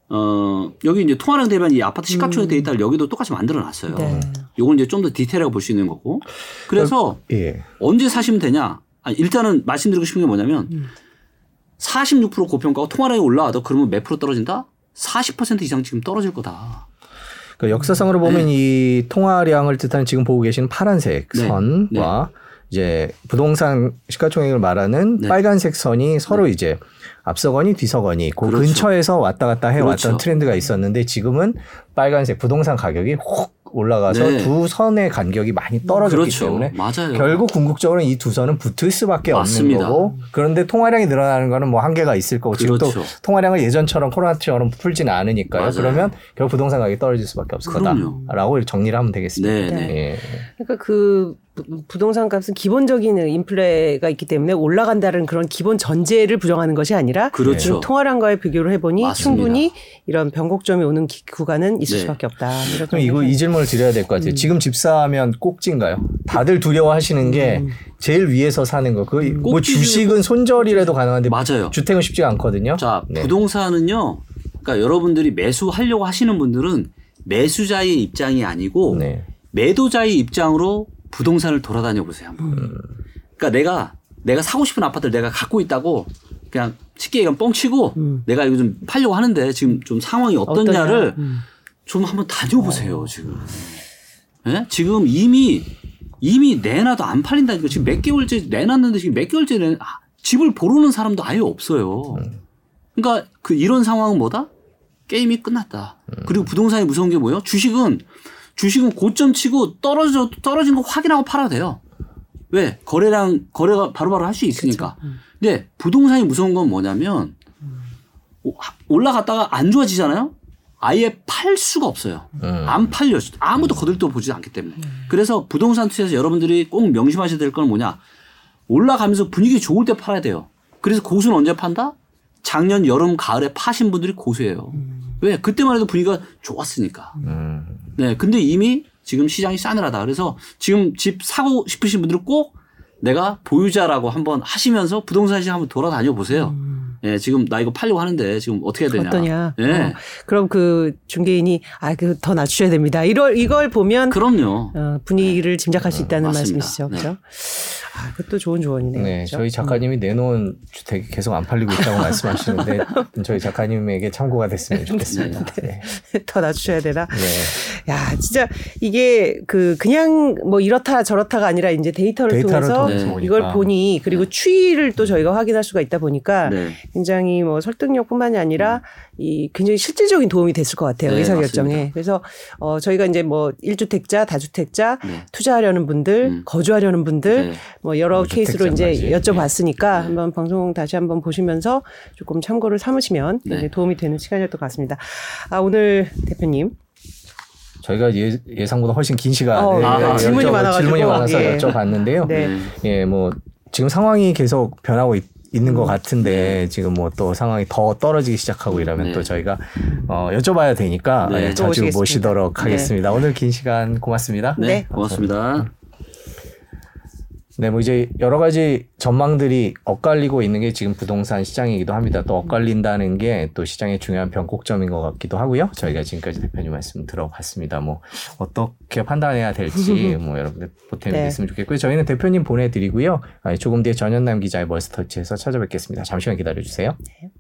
어 여기 이제 통화량 대비한 이 아파트 시가총액 음. 데이터를 여기도 똑같이 만들어 놨어요. 네. 요걸 이제 좀 더 디테일하게 볼 수 있는 거고. 그래서 어, 예. 언제 사시면 되냐? 아니, 일단은 말씀드리고 싶은 게 뭐냐면 음. 46% 고평가가 통화량이 올라와도 그러면 몇 프로 떨어진다? 40% 이상 지금 떨어질 거다. 그 역사상으로 보면 네. 이 통화량을 뜻하는 지금 보고 계시는 파란색 네. 선과 네. 이제 부동산 시가총액을 말하는 네. 빨간색 선이 서로 네. 이제 앞서거니 뒤서거니 그 그렇죠. 근처에서 왔다 갔다 해왔던 그렇죠. 트렌드가 있었는데 지금은 빨간색 부동산 가격이 혹 올라가서 네. 두 선의 간격이 많이 떨어졌기 그렇죠. 때문에 맞아요. 결국 궁극적으로 이 두 선은 붙을 수밖에 맞습니다. 없는 거고 그런데 통화량이 늘어나는 거는 뭐 한계가 있을 거고 그렇죠. 지금 또 통화량을 예전처럼 코로나처럼 풀지는 않으니까요. 맞아요. 그러면 결국 부동산 가격이 떨어질 수밖에 없을 그럼요. 거다라고 정리를 하면 되겠습니다. 네, 네. 예. 그러니까 그 부동산 값은 기본적인 인플레가 있기 때문에 올라간다는 그런 기본 전제를 부정하는 것이 아니라 그렇죠. 통화량과의 비교를 해보니 맞습니다. 충분히 이런 변곡점이 오는 구간은 있을 네. 수밖에 없다. 그럼 이거 이 질문을 드려야 될 것 같아요. 음. 지금 집 사면 꼭지인가요? 다들 두려워하시는 게 음. 제일 위에서 사는 거. 그뭐 음. 주식은 손절이라도 가능한데 맞아요. 주택은 쉽지가 않거든요. 자 네. 부동산은요. 그러니까 여러분들이 매수하려고 하시는 분들은 매수자의 입장이 아니고 네. 매도자의 입장으로 부동산을 돌아다녀 보세요. 한번. 음. 그러니까 내가 내가 사고 싶은 아파트를 내가 갖고 있다고 그냥 쉽게 얘기하면 뻥치고 음. 내가 이거 좀 팔려고 하는데 지금 좀 상황이 어떻냐를 음. 좀 한번 다녀보세요 어. 지금. 네? 지금 이미 이미 내놔도 안 팔린다니까 지금 몇 개월째 내놨는데 지금 몇 개월째 내 아, 집을 보러는 사람도 아예 없어요. 음. 그러니까 그 이런 상황은 뭐다? 게임이 끝났다. 음. 그리고 부동산이 무서운 게 뭐예요? 주식은 주식은 고점 치고 떨어져 떨어진 거 확인하고 팔아도 돼요. 왜? 거래량 거래가 바로바로 할 수 있으니까. 음. 근데 부동산이 무서운 건 뭐냐면 올라갔다가 안 좋아지잖아요. 아예 팔 수가 없어요. 음. 안 팔려. 아무도 거들떠 보지 않기 때문에. 음. 그래서 부동산 투자에서 여러분들이 꼭 명심하셔야 될 건 뭐냐. 올라가면서 분위기 좋을 때 팔아야 돼요. 그래서 고수는 언제 판다? 작년 여름 가을에 파신 분들이 고수예요. 음. 왜? 그때만 해도 분위기가 좋았으니까. 음. 네. 근데 이미 지금 시장이 싸늘하다. 그래서 지금 집 사고 싶으신 분들은 꼭 내가 보유자라고 한번 하시면서 부동산 시장 한번 돌아다녀 보세요. 음. 예, 지금 나 이거 팔려고 하는데 지금 어떻게 해야 되냐. 어떠냐. 예. 어. 그럼 그 중개인이 아, 그 더 낮추셔야 됩니다. 이걸 이걸 보면 그럼요. 어, 분위기를 짐작할 수 있다는 어, 말씀이시죠. 네. 그렇죠? 아, 그것도 좋은 조언이네요. 네, 그렇죠? 저희 작가님이 내놓은 주택이 계속 안 팔리고 있다고 말씀하시는데 저희 작가님에게 참고가 됐으면 좋겠습니다. 네. 네. 더 낮추셔야 되나? 네. 야, 진짜 이게 그 그냥 뭐 이렇다 저렇다가 아니라 이제 데이터를, 데이터를 통해서 네. 이걸 보니 그리고 추이를 또 저희가 확인할 수가 있다 보니까 네. 굉장히 뭐 설득력뿐만이 아니라 음. 이 굉장히 실질적인 도움이 됐을 것 같아요. 네, 의사 결정에. 그래서 어 저희가 이제 뭐 1주택자, 다주택자 네. 투자하려는 분들, 음. 거주하려는 분들 네. 뭐 여러 케이스로 이제 여쭤봤으니까 네. 한번 방송 다시 한번 보시면서 조금 참고를 삼으시면 네. 도움이 되는 시간이었던 것 같습니다. 아 오늘 대표님 저희가 예, 예상보다 훨씬 긴 시간 어, 아, 질문이 많아가지고 질문이 많아서 예. 여쭤봤는데요. 네. 예, 뭐 지금 상황이 계속 변하고 있, 있는 것 같은데 네. 지금 뭐 또 상황이 더 떨어지기 시작하고 이러면 네. 또 저희가 어, 여쭤봐야 되니까 네. 예, 자주 모시도록 네. 하겠습니다. 오늘 긴 시간 고맙습니다. 네, 고맙습니다. 네, 뭐 이제 여러 가지 전망들이 엇갈리고 있는 게 지금 부동산 시장이기도 합니다. 또 엇갈린다는 게 또 시장의 중요한 변곡점인 것 같기도 하고요. 저희가 지금까지 대표님 말씀 들어봤습니다. 뭐 어떻게 판단해야 될지 뭐 여러분들 보탬이 네. 됐으면 좋겠고요. 저희는 대표님 보내드리고요. 조금 뒤에 전현남 기자의 머스터치에서 찾아뵙겠습니다. 잠시만 기다려주세요. 네.